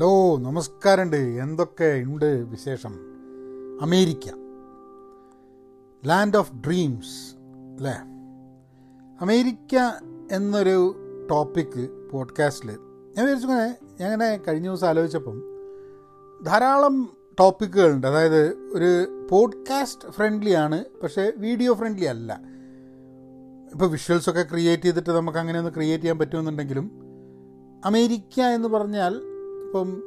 Hello നമസ്കാരമുണ്ട്. എന്തൊക്കെ ഉണ്ട് വിശേഷം? അമേരിക്ക. ലാൻഡ് ഓഫ് ഡ്രീംസ് അല്ലേ? അമേരിക്ക എന്നൊരു ടോപ്പിക്ക് പോഡ്കാസ്റ്റിൽ ഞാൻ വിചാരിച്ചു ഞാൻ ഇങ്ങനെ കഴിഞ്ഞ ദിവസം ആലോചിച്ചപ്പം ധാരാളം ടോപ്പിക്കുകളുണ്ട് അതായത് ഒരു പോഡ്കാസ്റ്റ് ഫ്രണ്ട്ലി ആണ് പക്ഷേ വീഡിയോ ഫ്രണ്ട്ലി അല്ല. ഇപ്പോൾ വിഷ്വൽസൊക്കെ ക്രിയേറ്റ് ചെയ്തിട്ട് നമുക്ക് അങ്ങനെ ഒന്ന് ക്രിയേറ്റ് ചെയ്യാൻ പറ്റുമെന്നുണ്ടെങ്കിലും അമേരിക്ക എന്ന് പറഞ്ഞാൽ ഇപ്പം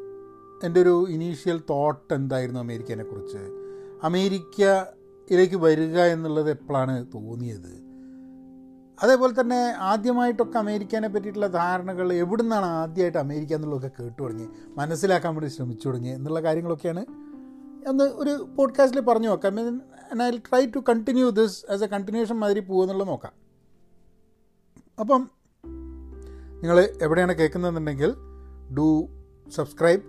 എന്റെ ഒരു ഇനീഷ്യൽ തോട്ട് എന്തായിരുന്നു അമേരിക്കനെ കുറിച്ച്? അമേരിക്കയിലേക്ക് വരിക എന്നുള്ളത് എപ്പോഴാണ് തോന്നിയത്? അതേപോലെ തന്നെ ആദ്യമായിട്ടൊക്കെ അമേരിക്കനെ പറ്റിയിട്ടുള്ള ധാരണകൾ എവിടെ നിന്നാണ് ആദ്യമായിട്ട് അമേരിക്ക എന്നുള്ളതൊക്കെ കേട്ടു തുടങ്ങി മനസ്സിലാക്കാൻ വേണ്ടി ശ്രമിച്ചു തുടങ്ങി എന്നുള്ള കാര്യങ്ങളൊക്കെയാണ് ഒന്ന് ഒരു പോഡ്കാസ്റ്റിൽ പറഞ്ഞു നോക്കാം. I try to continue this as a continuation മാതിരി പോകുന്നുള്ളത് നോക്കാം. അപ്പം നിങ്ങൾ എവിടെയാണ് കേൾക്കുന്നതെന്നുണ്ടെങ്കിൽ ഡു സബ്സ്ക്രൈബ്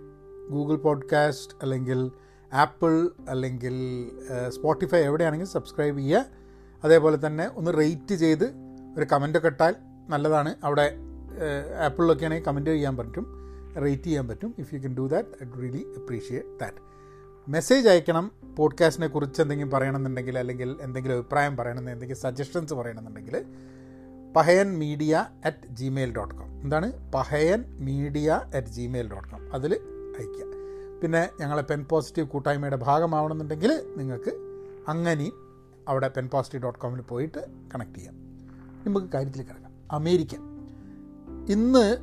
ഗൂഗിൾ പോഡ്കാസ്റ്റ് അല്ലെങ്കിൽ ആപ്പിൾ അല്ലെങ്കിൽ സ്പോട്ടിഫൈ എവിടെയാണെങ്കിൽ സബ്സ്ക്രൈബ് ചെയ്യുക. അതേപോലെ തന്നെ ഒന്ന് റേറ്റ് ചെയ്ത് ഒരു കമന്റൊക്കെ ഇട്ടാൽ നല്ലതാണ്. അവിടെ ആപ്പിളിലൊക്കെ ആണെങ്കിൽ കമന്റ് ചെയ്യാൻ പറ്റും റേറ്റ് ചെയ്യാൻ പറ്റും. If you can do that I really appreciate that message അയക്കണം പോഡ്കാസ്റ്റിനെ കുറിച്ച് എന്തെങ്കിലും പറയണമെന്നുണ്ടെങ്കിൽ അല്ലെങ്കിൽ എന്തെങ്കിലും അഭിപ്രായം പറയണമെന്ന് എന്തെങ്കിലും suggestions പറയണമെന്നുണ്ടെങ്കിൽ Pahayan media at Gmail dot com എന്താണ്? Pahayan media at Gmail dot com അതിൽ അയയ്ക്കുക. പിന്നെ ഞങ്ങളെ പെൻ പോസിറ്റീവ് കൂട്ടായ്മയുടെ ഭാഗമാവണമെന്നുണ്ടെങ്കിൽ നിങ്ങൾക്ക് അങ്ങനെയും അവിടെ പെൻ പോസിറ്റീവ് ഡോട്ട് കോമിൽ പോയിട്ട് കണക്ട് ചെയ്യാം. നമുക്ക് കാര്യത്തിൽ കിടക്കാം. അമേരിക്ക. ഇന്ന്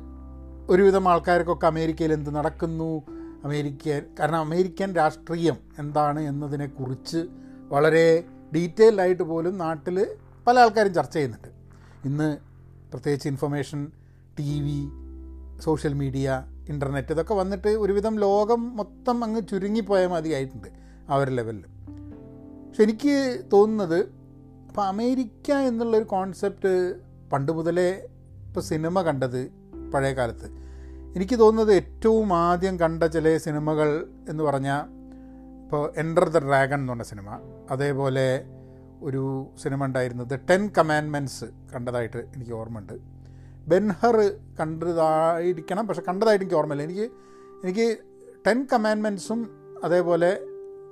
ഒരുവിധം ആൾക്കാർക്കൊക്കെ അമേരിക്കയിൽ എന്ത് നടക്കുന്നു? അമേരിക്ക കാരണം അമേരിക്കൻ രാഷ്ട്രീയം എന്താണ് എന്നതിനെക്കുറിച്ച് വളരെ ഡീറ്റെയിൽഡ് ആയിട്ട് പോലും നാട്ടിൽ പല ആൾക്കാരും ചർച്ച ചെയ്യുന്നുണ്ട്. ഇന്ന് പ്രത്യേകിച്ച് information T V social media internet ഇതൊക്കെ വന്നിട്ട് ഒരുവിധം ലോകം മൊത്തം അങ്ങ് ചുരുങ്ങിപ്പോയ മതിയായിട്ടുണ്ട് ആ ഒരു ലെവലിൽ പക്ഷെ എനിക്ക് തോന്നുന്നത് അപ്പോൾ അമേരിക്ക എന്നുള്ളൊരു കോൺസെപ്റ്റ് പണ്ട് മുതലേ ഇപ്പോൾ സിനിമ കണ്ടത് പഴയ കാലത്ത്. എനിക്ക് തോന്നുന്നത് ഏറ്റവും ആദ്യം കണ്ട ചില സിനിമകൾ എന്ന് പറഞ്ഞാൽ ഇപ്പോൾ എന്റർ ദ ഡ്രാഗൺ എന്ന് പറഞ്ഞ സിനിമ അതേപോലെ ഒരു സിനിമ ഉണ്ടായിരുന്നു. ദ ടെൻ കമാൻമെന്റ്സ് കണ്ടതായിട്ട് എനിക്ക് ഓർമ്മയുണ്ട്. ബെൻഹർ കണ്ടതായിരിക്കണം പക്ഷെ കണ്ടതായിട്ട് എനിക്ക് ഓർമ്മയില്ല. എനിക്ക് എനിക്ക് ടെൻ കമാൻമെന്റ്സും അതേപോലെ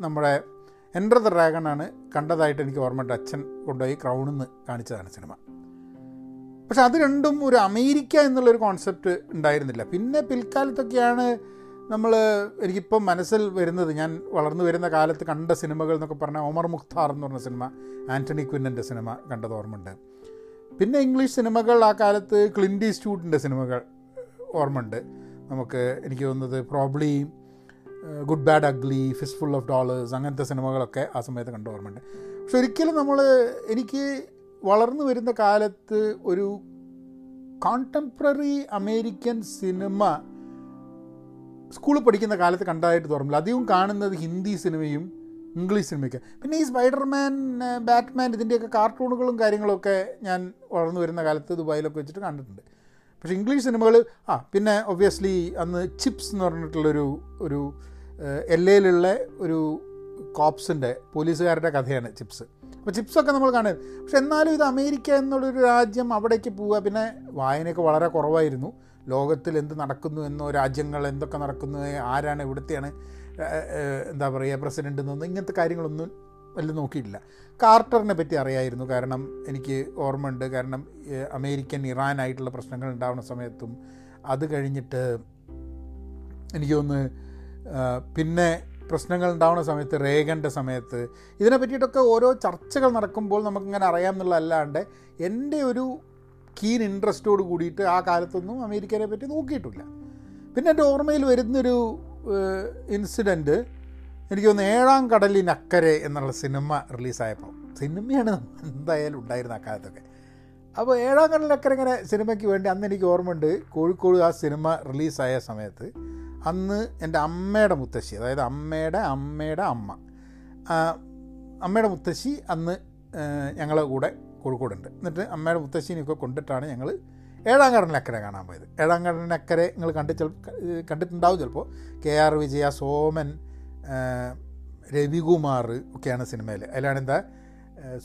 നമ്മുടെ എന്റർ ദ ഡ്രാഗൺ ആണ് കണ്ടതായിട്ട് എനിക്ക് ഓർമ്മയുണ്ട്. അച്ഛൻ കൊണ്ടുപോയി ക്രൗണിൽ നിന്ന് കാണിച്ചതാണ് സിനിമ. പക്ഷെ അത് രണ്ടും ഒരു അമേരിക്ക എന്നുള്ളൊരു കോൺസെപ്റ്റ് ഉണ്ടായിരുന്നില്ല. പിന്നെ പിൽക്കാലത്തൊക്കെയാണ് നമ്മൾ എനിക്കിപ്പം മനസ്സിൽ വരുന്നത് ഞാൻ വളർന്നു വരുന്ന കാലത്ത് കണ്ട സിനിമകൾ എന്നൊക്കെ പറഞ്ഞാൽ ഒമർ മുഖ്താർ എന്ന് പറഞ്ഞ സിനിമ ആന്റണി ക്വിന്നന്റെ സിനിമ കണ്ടത് ഓർമ്മയുണ്ട്. പിന്നെ ഇംഗ്ലീഷ് സിനിമകൾ ആ കാലത്ത് ക്ലിൻഡി സ്റ്റൂഡിന്റെ സിനിമകൾ ഓർമ്മയുണ്ട്. നമുക്ക് എനിക്ക് തോന്നുന്നത് probably good bad ugly fistful of dollars അങ്ങനത്തെ സിനിമകളൊക്കെ ആ സമയത്ത് കണ്ട ഓർമ്മയുണ്ട്. പക്ഷെ ഒരിക്കലും നമ്മൾ എനിക്ക് വളർന്നു വരുന്ന കാലത്ത് ഒരു കോണ്ടംപററി അമേരിക്കൻ സിനിമ സ്കൂളിൽ പഠിക്കുന്ന കാലത്ത് കണ്ടതായിട്ട് തോർമ്മില്ല അധികം കാണുന്നത് ഹിന്ദി സിനിമയും ഇംഗ്ലീഷ് സിനിമയൊക്കെ. പിന്നെ ഈ സ്പൈഡർമാൻ ബാറ്റ്മാൻ ഇതിന്റെയൊക്കെ കാർട്ടൂണുകളും കാര്യങ്ങളൊക്കെ ഞാൻ വളർന്നു വരുന്ന കാലത്ത് ദുബായിലൊക്കെ വെച്ചിട്ട് കണ്ടിട്ടുണ്ട്. പക്ഷേ ഇംഗ്ലീഷ് സിനിമകൾ ആ പിന്നെ ഒബ്വിയസ്ലി അന്ന് ചിപ്സ് എന്ന് പറഞ്ഞിട്ടുള്ളൊരു ഒരു എൽ എയിലുള്ള ഒരു കോപ്സിന്റെ പോലീസുകാരുടെ കഥയാണ് ചിപ്സ്. അപ്പോൾ ചിപ്സൊക്കെ നമ്മൾ കാണുന്നത് പക്ഷെ എന്നാലും ഇത് അമേരിക്ക എന്നുള്ളൊരു രാജ്യം അവിടേക്ക് പോവുക പിന്നെ വായനയൊക്കെ വളരെ കുറവായിരുന്നു. ലോകത്തിൽ എന്ത് നടക്കുന്നു എന്നോ രാജ്യങ്ങൾ എന്തൊക്കെ നടക്കുന്നു ആരാണ് ഇവിടുത്തെയാണ് എന്താ പറയുക പ്രസിഡന്റ് എന്നൊന്നും ഇങ്ങനത്തെ കാര്യങ്ങളൊന്നും വലിയ നോക്കിയിട്ടില്ല. കാർട്ടറിനെ പറ്റി അറിയായിരുന്നു. കാരണം എനിക്ക് ഓർമ്മയുണ്ട്. കാരണം അമേരിക്കൻ ഇറാനായിട്ടുള്ള പ്രശ്നങ്ങൾ ഉണ്ടാവുന്ന സമയത്തും അത് കഴിഞ്ഞിട്ട് എനിക്ക് തോന്നുന്നു പിന്നെ പ്രശ്നങ്ങൾ ഉണ്ടാവുന്ന സമയത്ത് റേഗന്റെ സമയത്ത് ഇതിനെ പറ്റിയിട്ടൊക്കെ ഓരോ ചർച്ചകൾ നടക്കുമ്പോൾ നമുക്കിങ്ങനെ അറിയാം എന്നുള്ളതല്ലാണ്ട് എന്റെ ഒരു കീൻ ഇൻട്രസ്റ്റോട് കൂടിയിട്ട് ആ കാലത്തൊന്നും അമേരിക്കനെ പറ്റി നോക്കിയിട്ടില്ല. പിന്നെ എന്റെ ഓർമ്മയിൽ വരുന്നൊരു ഇൻസിഡന്റ് എനിക്ക് തോന്നുന്നു ഏഴാം കടലിനക്കരെ എന്നുള്ള സിനിമ റിലീസായപ്പോൾ. സിനിമയാണ് എന്തായാലും ഉണ്ടായിരുന്ന ആ കാലത്തൊക്കെ. അപ്പോൾ ഏഴാം കടലിനക്കരെ ഇങ്ങനെ സിനിമയ്ക്ക് വേണ്ടി അന്ന് എനിക്ക് ഓർമ്മയുണ്ട് കോഴിക്കോട് ആ സിനിമ റിലീസായ സമയത്ത് അന്ന് എന്റെ അമ്മയുടെ മുത്തശ്ശി അതായത് അമ്മയുടെ അമ്മയുടെ അമ്മ അമ്മയുടെ മുത്തശ്ശി അന്ന് ഞങ്ങളെ കൂടെ കോഴിക്കോടുണ്ട്. എന്നിട്ട് അമ്മയുടെ മുത്തശ്ശീനെയൊക്കെ കൊണ്ടിട്ടാണ് ഞങ്ങൾ ഏഴാം കടലിനക്കരെ കാണാൻ പോയത്. ഏഴാം കടലിനക്കരെ നിങ്ങൾ കണ്ട് ചില കണ്ടിട്ടുണ്ടാവും ചിലപ്പോൾ. കെ ആർ വിജയ സോമൻ രവികുമാർ ഒക്കെയാണ് സിനിമയിൽ അതിലാണ് എന്താ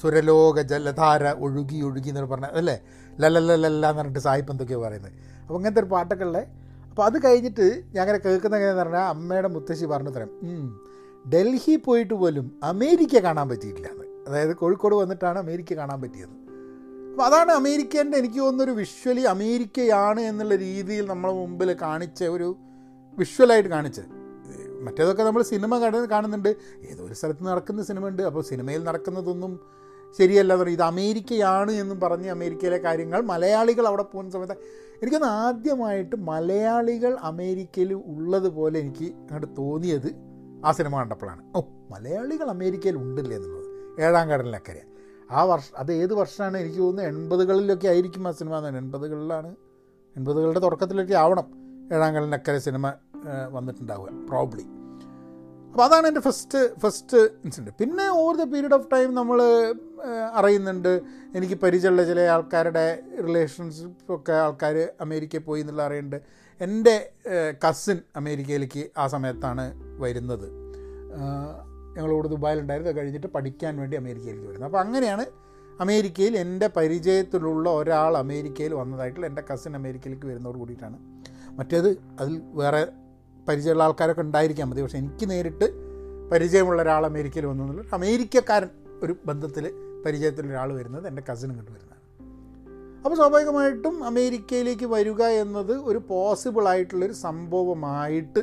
സുരലോക ജലധാര ഒഴുകി ഒഴുകി എന്നൊക്കെ പറഞ്ഞ അല്ലേ? ലല്ലല്ലല്ല എന്ന് പറഞ്ഞിട്ട് സായിപ്പ് എന്തൊക്കെയോ പറയുന്നത്. അപ്പോൾ അങ്ങനത്തെ ഒരു പാട്ടൊക്കെ ഉള്ളത് അപ്പോൾ അത് കഴിഞ്ഞിട്ട് ഞാൻ അങ്ങനെ കേൾക്കുന്ന എങ്ങനെയെന്ന് പറഞ്ഞാൽ അമ്മയുടെ മുത്തശ്ശി പറഞ്ഞു തരാം ഡൽഹി പോയിട്ട് പോലും അമേരിക്ക കാണാൻ പറ്റിയിട്ടില്ല എന്ന്. അതായത് കോഴിക്കോട് വന്നിട്ടാണ് അമേരിക്ക കാണാൻ പറ്റിയത്. അപ്പോൾ അതാണ് അമേരിക്കേന്റെ എനിക്ക് തോന്നുന്നൊരു വിഷ്വലി അമേരിക്കയാണ് എന്നുള്ള രീതിയിൽ നമ്മളെ മുമ്പിൽ കാണിച്ച ഒരു വിഷ്വലായിട്ട് കാണിച്ചത്. മറ്റേതൊക്കെ നമ്മൾ സിനിമ കാണുന്ന കാണുന്നുണ്ട്. ഏതോ ഒരു സ്ഥലത്ത് നടക്കുന്ന സിനിമ ഉണ്ട് അപ്പോൾ സിനിമയിൽ നടക്കുന്നതൊന്നും ശരിയല്ല എന്ന് പറയും. ഇത് അമേരിക്കയാണ് എന്നും പറഞ്ഞ് അമേരിക്കയിലെ കാര്യങ്ങൾ മലയാളികൾ അവിടെ പോകുന്ന സമയത്ത് എനിക്കൊന്ന് ആദ്യമായിട്ട് മലയാളികൾ അമേരിക്കയിൽ ഉള്ളതുപോലെ എനിക്ക് അങ്ങോട്ട് തോന്നിയത് ആ സിനിമ കണ്ടപ്പോഴാണ്. ഓ മലയാളികൾ അമേരിക്കയിൽ ഉണ്ടല്ലേ എന്നുള്ളത്. ഏഴാം കടലിനക്കരെ ആ വർഷ അത് ഏത് വർഷമാണ് എനിക്ക് തോന്നുന്നത് എൺപതുകളിലൊക്കെ ആയിരിക്കും ആ സിനിമ എന്ന്. എൺപതുകളിലാണ്. എൺപതുകളുടെ തുടക്കത്തിലൊക്കെ ആവണം ഏഴാം കടലിനക്കരെ സിനിമ വന്നിട്ടുണ്ടാവുക. പ്രോബ്ലി അപ്പോൾ അതാണ് എന്റെ ഫസ്റ്റ് ഫസ്റ്റ് ഇൻസിഡന്റ് പിന്നെ over the period of time നമ്മൾ അറിയുന്നുണ്ട്. എനിക്ക് പരിചയമുള്ള ചില ആൾക്കാരുടെ റിലേഷൻഷിപ്പ് ഒക്കെ ആൾക്കാർ അമേരിക്കയിൽ പോയി എന്നുള്ള അറിയുന്നുണ്ട്. എന്റെ കസിൻ അമേരിക്കയിലേക്ക് ആ സമയത്താണ് വരുന്നത്. ഞങ്ങളിവിടെ ദുബായിലുണ്ടായിരുന്നു കഴിഞ്ഞിട്ട് പഠിക്കാൻ വേണ്ടി അമേരിക്കയിലേക്ക് വരുന്നത് അപ്പോൾ അങ്ങനെയാണ് അമേരിക്കയിൽ എന്റെ പരിചയത്തിലുള്ള ഒരാൾ അമേരിക്കയിൽ വന്നതായിട്ടുള്ള എന്റെ കസിൻ അമേരിക്കയിലേക്ക് വരുന്നതോട് കൂടിയിട്ടാണ്. മറ്റേത് അതിൽ വേറെ പരിചയമുള്ള ആൾക്കാരൊക്കെ ഉണ്ടായിരിക്കാൻ മതി. പക്ഷേ എനിക്ക് നേരിട്ട് പരിചയമുള്ള ഒരാൾ അമേരിക്കയിൽ വന്നു എന്നുള്ള അമേരിക്കക്കാരൻ ഒരു ബന്ധത്തിൽ പരിചയത്തിൽ ഒരാൾ വരുന്നത് എന്റെ കസിൻ ഇങ്ങോട്ട് വരുന്നതാണ്. അപ്പോൾ സ്വാഭാവികമായിട്ടും അമേരിക്കയിലേക്ക് വരിക എന്നത് ഒരു പോസിബിൾ ആയിട്ടുള്ളൊരു സംഭവമായിട്ട്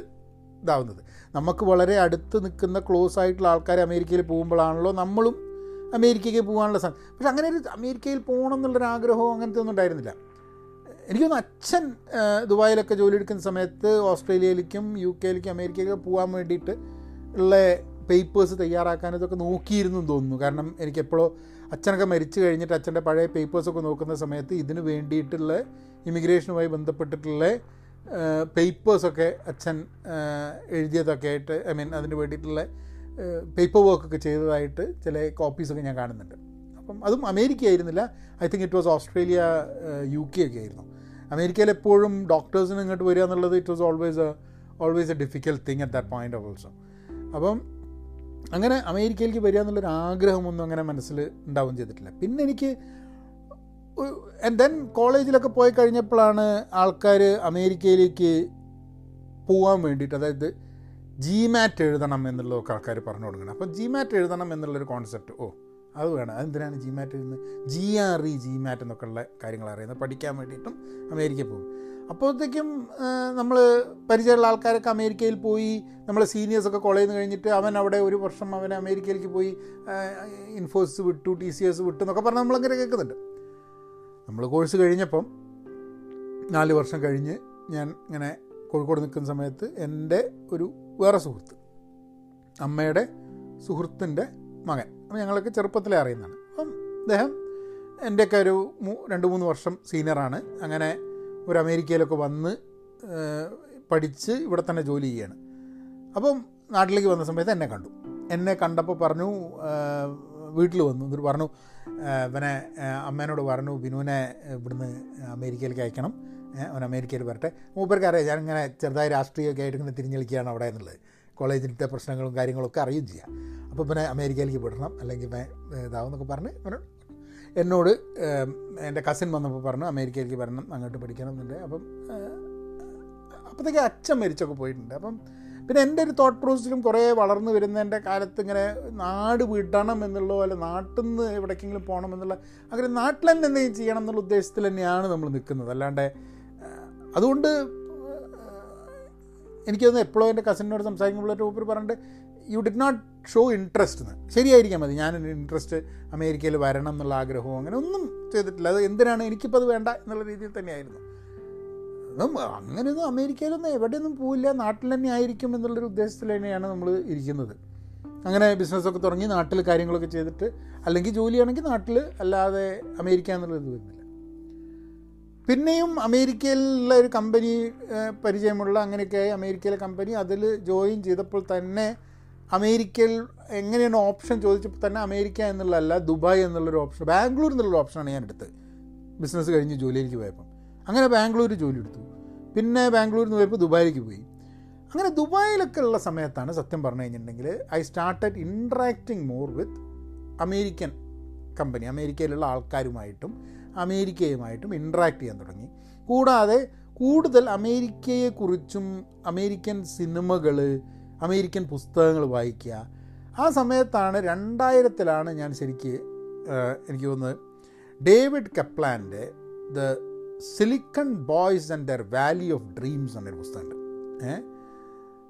ഇതാവുന്നത്. നമുക്ക് വളരെ അടുത്ത് നിൽക്കുന്ന ക്ലോസ് ആയിട്ടുള്ള ആൾക്കാർ അമേരിക്കയിൽ പോകുമ്പോഴാണല്ലോ നമ്മളും അമേരിക്കയ്ക്ക് പോകാനുള്ള സാധനം പക്ഷെ അങ്ങനെ ഒരു അമേരിക്കയിൽ പോകണം എന്നുള്ളൊരു ആഗ്രഹമോ അങ്ങനത്തെ ഒന്നും ഉണ്ടായിരുന്നില്ല. എനിക്കൊന്ന് അച്ഛൻ ദുബായിലൊക്കെ ജോലി എടുക്കുന്ന സമയത്ത് ഓസ്ട്രേലിയയിലേക്കും യു കെയിലേക്കും അമേരിക്കയിലേക്കും പോകാൻ വേണ്ടിയിട്ട് ഉള്ള പേപ്പേഴ്സ് തയ്യാറാക്കാൻ ഇതൊക്കെ നോക്കിയിരുന്നു തോന്നുന്നു. കാരണം എനിക്കെപ്പോഴോ അച്ഛനൊക്കെ മരിച്ചു കഴിഞ്ഞിട്ട് അച്ഛന്റെ പഴയ പേപ്പേഴ്സൊക്കെ നോക്കുന്ന സമയത്ത് ഇതിന് വേണ്ടിയിട്ടുള്ള ഇമിഗ്രേഷനുമായി ബന്ധപ്പെട്ടിട്ടുള്ള പേപ്പേഴ്സൊക്കെ അച്ഛൻ എഴുതിയതൊക്കെ ആയിട്ട് ഐ മീൻ അതിന് വേണ്ടിയിട്ടുള്ള പേപ്പർ വർക്കൊക്കെ ചെയ്തതായിട്ട് ചില കോപ്പീസൊക്കെ ഞാൻ കാണുന്നുണ്ട്. അപ്പം അതും അമേരിക്ക ആയിരുന്നില്ല. I think it was Australia U K ഒക്കെ ആയിരുന്നു. അമേരിക്കയിൽ എപ്പോഴും ഡോക്ടേഴ്സിന് ഇങ്ങോട്ട് വരിക എന്നുള്ളത് it was always always a difficult thing at that point of also അപ്പം അങ്ങനെ അമേരിക്കയിലേക്ക് വരിക എന്നുള്ളൊരു ആഗ്രഹമൊന്നും അങ്ങനെ മനസ്സിൽ ഉണ്ടാവുകയും ചെയ്തിട്ടില്ല. പിന്നെ എനിക്ക് ആൻഡ് ദെൻ കോളേജിലൊക്കെ പോയി കഴിഞ്ഞപ്പോഴാണ് ആൾക്കാർ അമേരിക്കയിലേക്ക് പോകാൻ വേണ്ടിയിട്ട് അതായത് ജി മാറ്റ് എഴുതണം എന്നുള്ളതൊക്കെ ആൾക്കാർ പറഞ്ഞു കൊടുക്കണം അപ്പോൾ ജി മാറ്റ് എഴുതണം എന്നുള്ളൊരു കോൺസെപ്റ്റ് ഓ അത് വേണം. അതെന്തിനാണ് ജി മാറ്റ് എഴുതുന്നത്? G R E GMAT എന്നൊക്കെ ഉള്ള കാര്യങ്ങൾ അറിയുന്നത്. പഠിക്കാൻ വേണ്ടിയിട്ടും അമേരിക്കയിൽ പോകും. അപ്പോഴത്തേക്കും നമ്മൾ പരിചയമുള്ള ആൾക്കാരൊക്കെ അമേരിക്കയിൽ പോയി നമ്മളെ സീനിയേഴ്സൊക്കെ കോളേജിൽ നിന്ന് കഴിഞ്ഞിട്ട് അവൻ അവിടെ ഒരു വർഷം അവൻ അമേരിക്കയിലേക്ക് പോയി ഇൻഫോസിസ് വിട്ടു ടി സി എസ് വിട്ടു എന്നൊക്കെ പറഞ്ഞ് നമ്മളങ്ങനെ കേൾക്കുന്നുണ്ട്. നമ്മൾ കോഴ്സ് കഴിഞ്ഞപ്പം നാല് വർഷം കഴിഞ്ഞ് ഞാൻ ഇങ്ങനെ കോഴിക്കോട് നിൽക്കുന്ന സമയത്ത് എന്റെ ഒരു വേറെ സുഹൃത്ത് അമ്മയുടെ സുഹൃത്തിന്റെ മകൻ. അപ്പം ഞങ്ങളൊക്കെ ചെറുപ്പത്തിലേ അറിയുന്നതാണ്. അപ്പം അദ്ദേഹം എന്റെയൊക്കെ ഒരു രണ്ട് മൂന്ന് വർഷം സീനിയറാണ്. അങ്ങനെ ഒരു അമേരിക്കയിലൊക്കെ വന്ന് പഠിച്ച് ഇവിടെ തന്നെ ജോലി ചെയ്യാണ് അപ്പം നാട്ടിലേക്ക് വന്ന സമയത്ത് എന്നെ കണ്ടു. എന്നെ കണ്ടപ്പോൾ പറഞ്ഞു വീട്ടിൽ വന്നു. എന്നിട്ട് പറഞ്ഞു ഇവനെ അമ്മേനോട് പറഞ്ഞു ബിനുവിനെ ഇവിടുന്ന് അമേരിക്കയിലേക്ക് അയക്കണം. അവൻ അമേരിക്കയിൽ വരട്ടെ. മൂപ്പർക്ക് അറിയാം ഞാനിങ്ങനെ ചെറുതായി രാഷ്ട്രീയമൊക്കെ ആയിട്ട് ഇങ്ങനെ തിരിഞ്ഞളിക്കുകയാണ് അവിടെ എന്നുള്ളത്. കോളേജിലത്തെ പ്രശ്നങ്ങളും കാര്യങ്ങളൊക്കെ അറിയുകയും ചെയ്യാം. അപ്പോൾ പിന്നെ അമേരിക്കയിലേക്ക് വിടണം. അല്ലെങ്കിൽ ഇതാവും ഇതാവെന്നൊക്കെ പറഞ്ഞ് എന്നോട് എന്റെ കസിൻ വന്നപ്പോൾ പറഞ്ഞു അമേരിക്കയിലേക്ക് വരണം അങ്ങോട്ട് പഠിക്കണം എന്നുണ്ട്. അപ്പം അപ്പോഴത്തേക്ക് അച്ഛൻ മരിച്ചൊക്കെ പോയിട്ടുണ്ട്. അപ്പം പിന്നെ എന്റെ ഒരു തോട്ട് പ്രോസസ്സിലും കുറേ വളർന്നു വരുന്നതിന്റെ കാലത്ത് ഇങ്ങനെ നാട് വിടണം എന്നുള്ള പോലെ നാട്ടിൽ നിന്ന് എവിടേക്കെങ്കിലും പോകണം എന്നുള്ള അങ്ങനെ നാട്ടിൽ തന്നെ എന്തെങ്കിലും ചെയ്യണം എന്നുള്ള ഉദ്ദേശത്തിൽ തന്നെയാണ് നമ്മൾ നിൽക്കുന്നത്. അല്ലാണ്ട് അതുകൊണ്ട് എനിക്ക് തോന്നുന്നു എപ്പോഴും എന്റെ കസിനോട് സംസാരിക്കുമ്പോഴൊരു ഊപ്പർ പറഞ്ഞിട്ട് you did not show interest എന്ന് ശരിയായിരിക്കാം മതി ഞാൻ ഇൻട്രസ്റ്റ് അമേരിക്കയിൽ വരണം എന്നുള്ള ആഗ്രഹവും അങ്ങനെ ഒന്നും ചെയ്തിട്ടില്ല. അത് എന്തിനാണ് എനിക്കിപ്പോൾ അത് വേണ്ട എന്നുള്ള രീതിയിൽ തന്നെയായിരുന്നു. അങ്ങനെയൊന്നും അമേരിക്കയിലൊന്നും എവിടെയൊന്നും പോവില്ല. നാട്ടിൽ തന്നെ ആയിരിക്കും എന്നുള്ളൊരു ഉദ്ദേശത്തിൽ തന്നെയാണ് നമ്മൾ ഇരിക്കുന്നത്. അങ്ങനെ ബിസിനസ്സൊക്കെ തുടങ്ങി നാട്ടിൽ കാര്യങ്ങളൊക്കെ ചെയ്തിട്ട് അല്ലെങ്കിൽ ജോലിയാണെങ്കിൽ നാട്ടിൽ അല്ലാതെ അമേരിക്ക എന്നുള്ളത് വരുന്നില്ല. പിന്നെയും അമേരിക്കയിലുള്ള ഒരു കമ്പനി പരിചയമുള്ള അങ്ങനെയൊക്കെ അമേരിക്കയിലെ കമ്പനി അതിൽ ജോയിൻ ചെയ്തപ്പോൾ തന്നെ അമേരിക്കയിൽ എങ്ങനെയാണ് ഓപ്ഷൻ ചോദിച്ചപ്പോൾ തന്നെ അമേരിക്ക എന്നുള്ളതല്ല ദുബായ് എന്നുള്ളൊരു ഓപ്ഷൻ ബാംഗ്ലൂർ എന്നുള്ളൊരു ഓപ്ഷനാണ് ഞാൻ എടുത്തത് ബിസിനസ് കഴിഞ്ഞ് ജോലിയിലേക്ക് പോയപ്പം. അങ്ങനെ ബാംഗ്ലൂർ ജോലി എടുത്തു പിന്നെ ബാംഗ്ലൂരിൽ നിന്ന് പോയപ്പോൾ ദുബായിലേക്ക് പോയി. അങ്ങനെ ദുബായിലൊക്കെ ഉള്ള സമയത്താണ് സത്യം പറഞ്ഞു കഴിഞ്ഞിട്ടുണ്ടെങ്കിൽ I started interacting more with American company അമേരിക്കയിലുള്ള ആൾക്കാരുമായിട്ടും അമേരിക്കയുമായിട്ടും ഇൻട്രാക്ട് ചെയ്യാൻ തുടങ്ങി. കൂടാതെ കൂടുതൽ അമേരിക്കയെക്കുറിച്ചും അമേരിക്കൻ സിനിമകൾ അമേരിക്കൻ പുസ്തകങ്ങൾ വായിക്കുക. ആ സമയത്താണ് രണ്ടായിരത്തിലാണ് ഞാൻ ശരിക്ക് എനിക്ക് തോന്നുന്നത് David കപ്ലാന്റെ the silicon boys and their valley of dreams എന്നൊരു പുസ്തകമുണ്ട്. ഏഹ്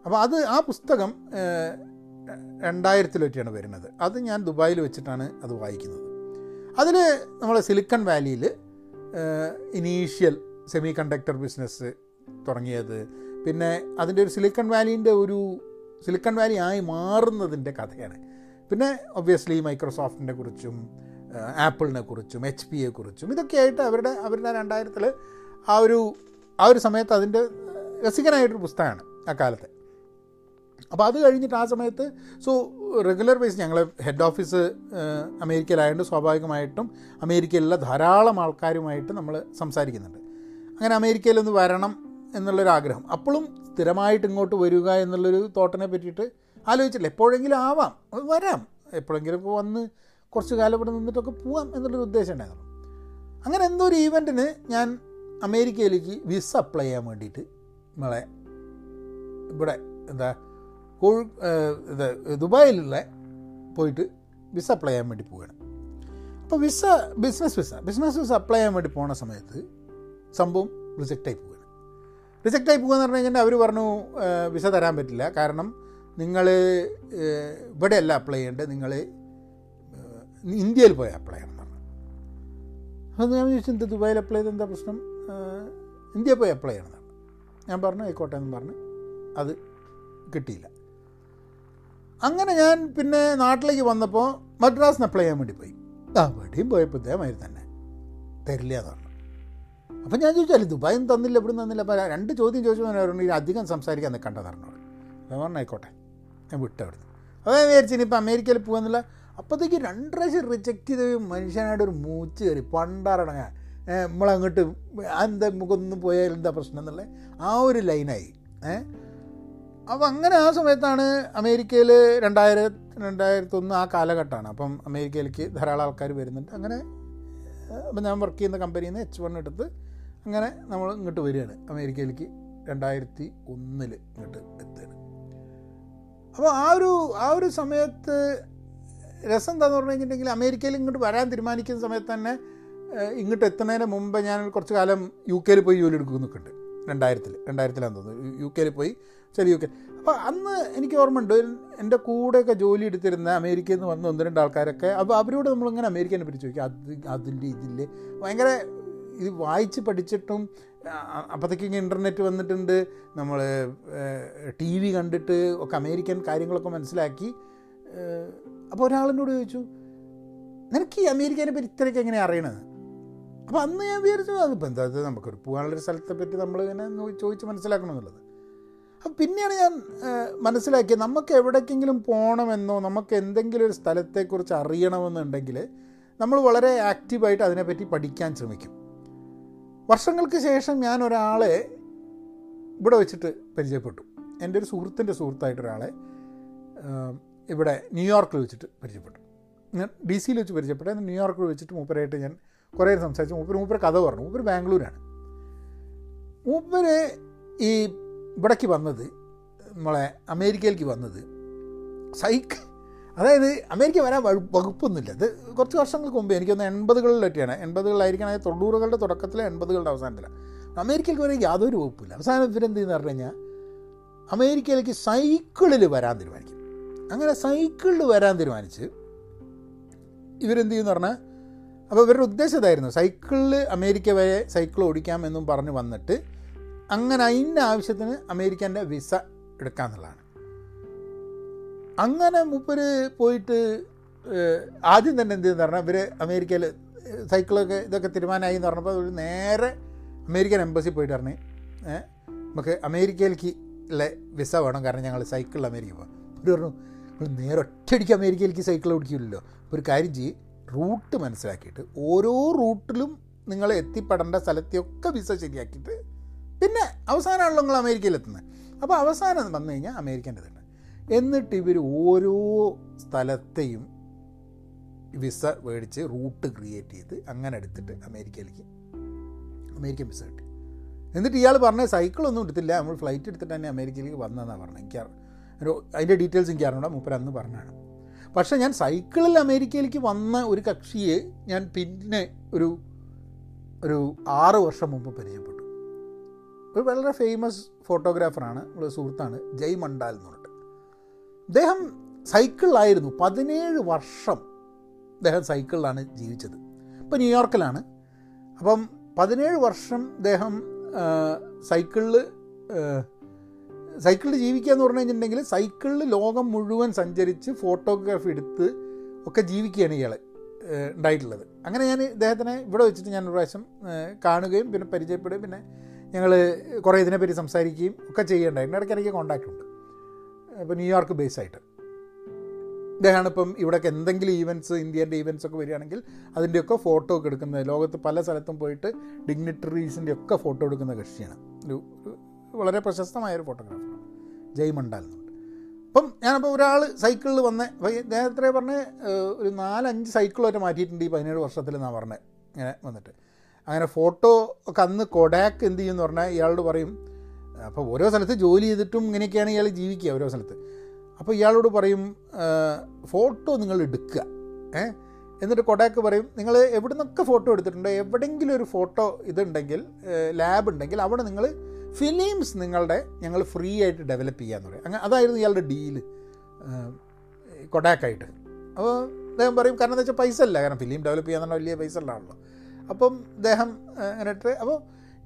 അപ്പോൾ അത് ആ പുസ്തകം രണ്ടായിരത്തിൽ വെച്ചാണ് വരുന്നത്. അത് ഞാൻ ദുബായിൽ വെച്ചിട്ടാണ് അത് വായിക്കുന്നത്. അതിൽ നമ്മൾ സിലിക്കൺ വാലിയിൽ ഇനീഷ്യൽ സെമി കണ്ടക്ടർ ബിസിനസ് തുടങ്ങിയത്. പിന്നെ അതിന്റെ ഒരു സിലിക്കൺ വാലീന്റെ ഒരു സിലിക്കൺ വാലി ആയി മാറുന്നതിന്റെ കഥയാണ്. പിന്നെ ഒബ്വിയസ്ലി മൈക്രോസോഫ്റ്റിനെ കുറിച്ചും ആപ്പിളിനെ കുറിച്ചും എച്ച് പിയെ കുറിച്ചും ഇതൊക്കെയായിട്ട് അവരുടെ അവരുടെ രണ്ടായിരത്തിൽ ആ ഒരു ആ ഒരു സമയത്ത് അതിന്റെ രസികനായിട്ടൊരു പുസ്തകമാണ് ആ കാലത്തെ അപ്പോൾ അത് കഴിഞ്ഞിട്ട് ആ സമയത്ത് സോ റെഗുലർ ബേസ് ഞങ്ങൾ ഹെഡ് ഓഫീസ് അമേരിക്കയിലായതുകൊണ്ട് സ്വാഭാവികമായിട്ടും അമേരിക്കയിലുള്ള ധാരാളം ആൾക്കാരുമായിട്ട് നമ്മൾ സംസാരിക്കുന്നുണ്ട്. അങ്ങനെ അമേരിക്കയിലൊന്ന് വരണം എന്നുള്ളൊരാഗ്രഹം. അപ്പോഴും സ്ഥിരമായിട്ട് ഇങ്ങോട്ട് വരിക എന്നുള്ളൊരു തോട്ടനെ പറ്റിയിട്ട് ആലോചിച്ചില്ല എപ്പോഴെങ്കിലും ആവാം വരാം. എപ്പോഴെങ്കിലും വന്ന് കുറച്ച് കാലം ഇവിടെ നിന്നിട്ടൊക്കെ പോവാം എന്നുള്ളൊരു ഉദ്ദേശം ഉണ്ടായിരുന്നു. അങ്ങനെ എന്തോ ഒരു ഈവന്റിന് ഞാൻ അമേരിക്കയിലേക്ക് വിസ അപ്ലൈ ചെയ്യാൻ വേണ്ടിയിട്ട് നമ്മളെ ഇവിടെ എന്താ കോഴി ഇത് ദുബായിലുള്ള പോയിട്ട് വിസ അപ്ലൈ ചെയ്യാൻ വേണ്ടി പോവുകയാണ് അപ്പോൾ visa business visa business visa apply ചെയ്യാൻ വേണ്ടി പോണ സമയത്ത് സംഭവം റിജക്റ്റായി പോവുകയാണ് റിജക്റ്റായി പോകുക എന്ന് പറഞ്ഞു കഴിഞ്ഞാൽ അവർ പറഞ്ഞു വിസ തരാൻ പറ്റില്ല. കാരണം നിങ്ങൾ ഇവിടെയല്ല അപ്ലൈ ചെയ്യേണ്ടത്. നിങ്ങൾ ഇന്ത്യയിൽ പോയി അപ്ലൈ ചെയ്യണം എന്നാണ് അപ്പോൾ ഞാൻ ചോദിച്ചു എന്താ ദുബായിൽ അപ്ലൈ ചെയ്ത് എന്താ പ്രശ്നം? ഇന്ത്യയിൽ പോയി അപ്ലൈ ചെയ്യണം ഞാൻ പറഞ്ഞു ആയിക്കോട്ടെ എന്ന് പറഞ്ഞ്. അത് കിട്ടിയില്ല. അങ്ങനെ ഞാൻ പിന്നെ നാട്ടിലേക്ക് വന്നപ്പോൾ മദ്രാസിന് അപ്ലൈ ചെയ്യാൻ വേണ്ടി പോയി. അവിടെയും പോയപ്പോൾ ഇതേമാതിരി തന്നെ. തരില്ല എന്ന് പറഞ്ഞു. അപ്പം ഞാൻ ചോദിച്ചാൽ ദുബായും തന്നില്ല ഇവിടെ തന്നില്ല. അപ്പോൾ രണ്ട് ചോദ്യം ചോദിച്ചു പറഞ്ഞു അധികം സംസാരിക്കാൻ നിൽക്കണ്ടെന്ന് പറഞ്ഞു ഞാൻ പറഞ്ഞു ആയിക്കോട്ടെ. ഞാൻ വിട്ടു അവിടുന്ന്. ഞാൻ വിചാരിച്ചു ഇനിയിപ്പോൾ അമേരിക്കയിൽ പോകുന്നില്ല അപ്പോഴത്തേക്ക് രണ്ട് പ്രാവശ്യം റിജക്റ്റ് ചെയ്ത മനുഷ്യനായിട്ട് ഒരു മൂച്ച് കയറി. പണ്ടാറടങ്ങാൻ നമ്മളങ്ങോട്ട് എന്താ നമുക്കൊന്നും പോയാൽ എന്താ പ്രശ്നം എന്നുള്ള ആ ഒരു ലൈനായി ഏഹ് അപ്പോൾ അങ്ങനെ ആ സമയത്താണ് അമേരിക്കയിൽ രണ്ടായിരം രണ്ടായിരത്തൊന്ന് ആ കാലഘട്ടമാണ്. അപ്പം അമേരിക്കയിലേക്ക് ധാരാളം ആൾക്കാർ വരുന്നുണ്ട്. അങ്ങനെ അപ്പം ഞാൻ വർക്ക് ചെയ്യുന്ന കമ്പനിയിൽ നിന്ന് എച്ച് വൺ എടുത്ത് അങ്ങനെ നമ്മൾ ഇങ്ങോട്ട് വരികയാണ്. അമേരിക്കയിലേക്ക് രണ്ടായിരത്തി ഒന്നിൽ ഇങ്ങോട്ട് എത്തുകയാണ്. അപ്പോൾ ആ ഒരു ആ ഒരു സമയത്ത് രസം എന്താന്ന് പറഞ്ഞു കഴിഞ്ഞിട്ടുണ്ടെങ്കിൽ അമേരിക്കയിൽ ഇങ്ങോട്ട് വരാൻ തീരുമാനിക്കുന്ന സമയത്ത് തന്നെ ഇങ്ങോട്ട് എത്തുന്നതിന് മുമ്പ് ഞാൻ കുറച്ച് കാലം യു കെയിൽ പോയി ജോലി എടുക്കുന്നൊക്കെ രണ്ടായിരത്തിൽ രണ്ടായിരത്തിലാന്ന് തോന്നുന്നു. യു കെയിൽ പോയി ശരി യു കെ അപ്പോൾ അന്ന് എനിക്ക് ഓർമ്മയുണ്ട് എന്റെ കൂടെയൊക്കെ ജോലി എടുത്തിരുന്ന അമേരിക്കയിൽ നിന്ന് വന്ന ഒന്ന് രണ്ട് ആൾക്കാരൊക്കെ അപ്പോൾ അവരോട് നമ്മളിങ്ങനെ അമേരിക്കനെ പറ്റി ചോദിക്കും അത് അതിന്റെ ഇതില്ലേ ഭയങ്കര ഇത് വായിച്ച് പഠിച്ചിട്ടും അപ്പോഴത്തേക്ക് ഇന്റർനെറ്റ് വന്നിട്ടുണ്ട് നമ്മൾ ടി വി കണ്ടിട്ട് ഒക്കെ അമേരിക്കൻ കാര്യങ്ങളൊക്കെ മനസ്സിലാക്കി അപ്പോൾ ഒരാളിനോട് ചോദിച്ചു നിനക്ക് ഈ അമേരിക്കനെ പറ്റി ഇത്രയൊക്കെ എങ്ങനെ അറിയണത്? അപ്പോൾ അന്ന് ഞാൻ വിചാരിച്ചു അതിപ്പോൾ എന്താ അത് നമുക്കൊരു പോകാനുള്ളൊരു സ്ഥലത്തെ പറ്റി നമ്മൾ ഇങ്ങനെ ചോദിച്ച് മനസ്സിലാക്കണം എന്നുള്ളത്. അപ്പം പിന്നെയാണ് ഞാൻ മനസ്സിലാക്കിയത് നമുക്ക് എവിടേക്കെങ്കിലും പോകണമെന്നോ നമുക്ക് എന്തെങ്കിലും ഒരു സ്ഥലത്തെക്കുറിച്ച് അറിയണമെന്നുണ്ടെങ്കിൽ നമ്മൾ വളരെ ആക്റ്റീവായിട്ട് അതിനെപ്പറ്റി പഠിക്കാൻ ശ്രമിക്കും. വർഷങ്ങൾക്ക് ശേഷം ഞാൻ ഒരാളെ ഇവിടെ വെച്ചിട്ട് പരിചയപ്പെട്ടു. എന്റെ ഒരു സുഹൃത്തിന്റെ സുഹൃത്തായിട്ട് ഒരാളെ ഇവിടെ ന്യൂയോർക്കിൽ വെച്ചിട്ട് പരിചയപ്പെട്ടു. ഞാൻ ഡി സിയിൽ വെച്ച് പരിചയപ്പെട്ടു. ന്യൂയോർക്കിൽ വെച്ചിട്ട് മൂപ്പരായിട്ട് ഞാൻ കുറേ സംസാരിച്ചു. മൂപ്പര് മൂപ്പര് കഥ പറഞ്ഞു. മൂപ്പര് ബാംഗ്ലൂരാണ്. മൂപ്പര് ഈ ഇവിടേക്ക് വന്നത് നമ്മളെ അമേരിക്കയിലേക്ക് വന്നത് സൈക്ക് അതായത് അമേരിക്ക വരാൻ വകുപ്പൊന്നുമില്ല. ഇത് കുറച്ച് വർഷങ്ങൾക്ക് മുമ്പ് എനിക്കൊന്ന് എൺപതുകളിലൊക്കെയാണ് എൺപതുകളിലായിരിക്കണം തൊണ്ണൂറുകളുടെ തുടക്കത്തിലെ എൺപതുകളുടെ അവസാനത്തിലാണ് അമേരിക്കയിലേക്ക് വരാൻ യാതൊരു വകുപ്പില്ല അവസാനം ഇവരെന്ത് ചെയ്യുന്ന പറഞ്ഞു കഴിഞ്ഞാൽ അമേരിക്കയിലേക്ക് സൈക്കിളിൽ വരാൻ തീരുമാനിക്കും അങ്ങനെ സൈക്കിളിൽ വരാൻ തീരുമാനിച്ച് ഇവരെന്ത് ചെയ്യുന്നു പറഞ്ഞാൽ അപ്പോൾ ഇവരുടെ ഉദ്ദേശം ഇതായിരുന്നു സൈക്കിളിൽ അമേരിക്ക വരെ സൈക്കിൾ ഓടിക്കാം എന്നും പറഞ്ഞ് വന്നിട്ട് അങ്ങനെ അതിന്റെ ആവശ്യത്തിന് അമേരിക്കന്റെ വിസ എടുക്കാമെന്നുള്ളതാണ് അങ്ങനെ മൂപ്പര് പോയിട്ട് ആദ്യം തന്നെ എന്ത് ചെയ്യുന്ന പറഞ്ഞാൽ ഇവർ അമേരിക്കയിൽ സൈക്കിളൊക്കെ ഇതൊക്കെ തീരുമാനമായി എന്ന് പറഞ്ഞപ്പോൾ ഒരു നേരെ അമേരിക്കൻ എംബസി പോയിട്ട് പറഞ്ഞ് നമുക്ക് അമേരിക്കയിലേക്ക് ഉള്ള വിസ വേണം. കാരണം ഞങ്ങൾ സൈക്കിളിൽ അമേരിക്ക പോകാം ഒരു പറഞ്ഞു നേരെ ഒറ്റയടിക്ക് അമേരിക്കയിലേക്ക് സൈക്കിൾ ഓടിക്കില്ലല്ലോ. അപ്പോൾ ഒരു കാര്യം ചെയ്യും റൂട്ട് മനസ്സിലാക്കിയിട്ട് ഓരോ റൂട്ടിലും നിങ്ങൾ എത്തിപ്പെടേണ്ട സ്ഥലത്തെയൊക്കെ വിസ ശരിയാക്കിയിട്ട് പിന്നെ അവസാനമാണല്ലോ നിങ്ങൾ അമേരിക്കയിലെത്തുന്നത്. അപ്പോൾ അവസാനം വന്നു കഴിഞ്ഞാൽ അമേരിക്കേണ്ടതുണ്ട് എന്നിട്ട് ഇവർ ഓരോ സ്ഥലത്തെയും വിസ മേടിച്ച് റൂട്ട് ക്രിയേറ്റ് ചെയ്ത് അങ്ങനെ എടുത്തിട്ട് അമേരിക്കയിലേക്ക് അമേരിക്കൻ വിസ കിട്ടി. എന്നിട്ട് ഇയാൾ പറഞ്ഞ സൈക്കിളൊന്നും എടുത്തില്ല നമ്മൾ ഫ്ലൈറ്റ് എടുത്തിട്ട് തന്നെ അമേരിക്കയിലേക്ക് വന്നതെന്നാണ് പറഞ്ഞത്. എനിക്ക് അതിന്റെ ഡീറ്റെയിൽസ് എനിക്ക് അറിയണം മൂപ്പർ അന്ന് പറഞ്ഞാണ് പക്ഷേ ഞാൻ സൈക്കിളിൽ അമേരിക്കയിലേക്ക് വന്ന ഒരു കക്ഷിയെ ഞാൻ പിന്നെ ഒരു ഒരു ആറ് വർഷം മുമ്പ് പരിചയപ്പെട്ടു. ഒരു വളരെ ഫേമസ് ഫോട്ടോഗ്രാഫറാണ് നമ്മുടെ സുഹൃത്താണ് ജയ് മണ്ടാൽ എന്ന് പറഞ്ഞിട്ട്. അദ്ദേഹം സൈക്കിളിലായിരുന്നു പതിനേഴ് വർഷം അദ്ദേഹം സൈക്കിളിലാണ് ജീവിച്ചത്. ഇപ്പോൾ ന്യൂയോർക്കിലാണ്. അപ്പം പതിനേഴ് വർഷം അദ്ദേഹം സൈക്കിളിൽ സൈക്കിളിൽ ജീവിക്കുക എന്ന് പറഞ്ഞു കഴിഞ്ഞിട്ടുണ്ടെങ്കിൽ സൈക്കിളിൽ ലോകം മുഴുവൻ സഞ്ചരിച്ച് ഫോട്ടോഗ്രാഫി എടുത്ത് ഒക്കെ ജീവിക്കുകയാണ് ഇയാൾ ഉണ്ടായിട്ടുള്ളത്. അങ്ങനെ ഞാൻ ഇദ്ദേഹത്തിനെ ഇവിടെ വെച്ചിട്ട് ഞാൻ ഒരു പ്രാവശ്യം കാണുകയും പിന്നെ പരിചയപ്പെടുകയും പിന്നെ ഞങ്ങൾ കുറേ ഇതിനെപ്പറ്റി സംസാരിക്കുകയും ഒക്കെ ചെയ്യേണ്ടായിരുന്നു ഇടയ്ക്ക് എനിക്ക് കോണ്ടാക്റ്റ് ഉണ്ട്. ഇപ്പോൾ ന്യൂയോർക്ക് ബേസ് ആയിട്ട്. ഇദ്ദേഹമാണ് ഇപ്പം ഇവിടെയൊക്കെ എന്തെങ്കിലും ഈവന്റ്സ് ഇന്ത്യന്റെ ഈവന്റ്സ് ഒക്കെ വരികയാണെങ്കിൽ അതിന്റെയൊക്കെ ഫോട്ടോ ഒക്കെ എടുക്കുന്നത്. ലോകത്ത് പല സ്ഥലത്തും പോയിട്ട് ഡിഗ്നിറ്ററീസിന്റെ ഒക്കെ ഫോട്ടോ എടുക്കുന്ന കക്ഷിയാണ്. ഒരു വളരെ പ്രശസ്തമായ ഒരു ഫോട്ടോഗ്രാഫറാണ്. ജയ് മണ്ടാൽ എന്നുണ്ട് അപ്പം ഞാനപ്പോൾ ഒരാൾ സൈക്കിളിൽ വന്ന് നേരത്തെ പറഞ്ഞ് ഒരു നാലഞ്ച് സൈക്കിളൊക്കെ മാറ്റിയിട്ടുണ്ട് ഈ പതിനേഴ് വർഷത്തിൽ എന്നാണ് പറഞ്ഞത് ഇങ്ങനെ വന്നിട്ട്. അങ്ങനെ ഫോട്ടോ ഒക്കെ അന്ന് കൊഡാക്ക് എന്ത് ചെയ്യുമെന്ന് പറഞ്ഞാൽ ഇയാളോട് പറയും അപ്പോൾ ഓരോ സ്ഥലത്ത് ജോലി ചെയ്തിട്ടും ഇങ്ങനെയൊക്കെയാണ് ഇയാൾ ജീവിക്കുക ഓരോ സ്ഥലത്ത്. അപ്പോൾ ഇയാളോട് പറയും ഫോട്ടോ നിങ്ങൾ എടുക്കുക. ഏ എന്നിട്ട് കൊടാക്ക് പറയും നിങ്ങൾ എവിടെ നിന്നൊക്കെ ഫോട്ടോ എടുത്തിട്ടുണ്ട്? എവിടെയെങ്കിലും ഒരു ഫോട്ടോ ഇതുണ്ടെങ്കിൽ ലാബ് ഉണ്ടെങ്കിൽ അവിടെ നിങ്ങൾ ഫിലിംസ് നിങ്ങളുടെ ഞങ്ങൾ ഫ്രീ ആയിട്ട് ഡെവലപ്പ് ചെയ്യാമെന്ന് പറയും. അങ്ങനെ അതായിരുന്നു ഇയാളുടെ ഡീൽ കൊടാക്കായിട്ട് അപ്പോൾ അദ്ദേഹം പറയും കാരണം എന്താ വെച്ചാൽ പൈസ അല്ല. കാരണം ഫിലിം ഡെവലപ്പ് ചെയ്യാൻ വലിയ പൈസ അല്ലാണല്ലോ അപ്പം അദ്ദേഹം അങ്ങനെ അപ്പോൾ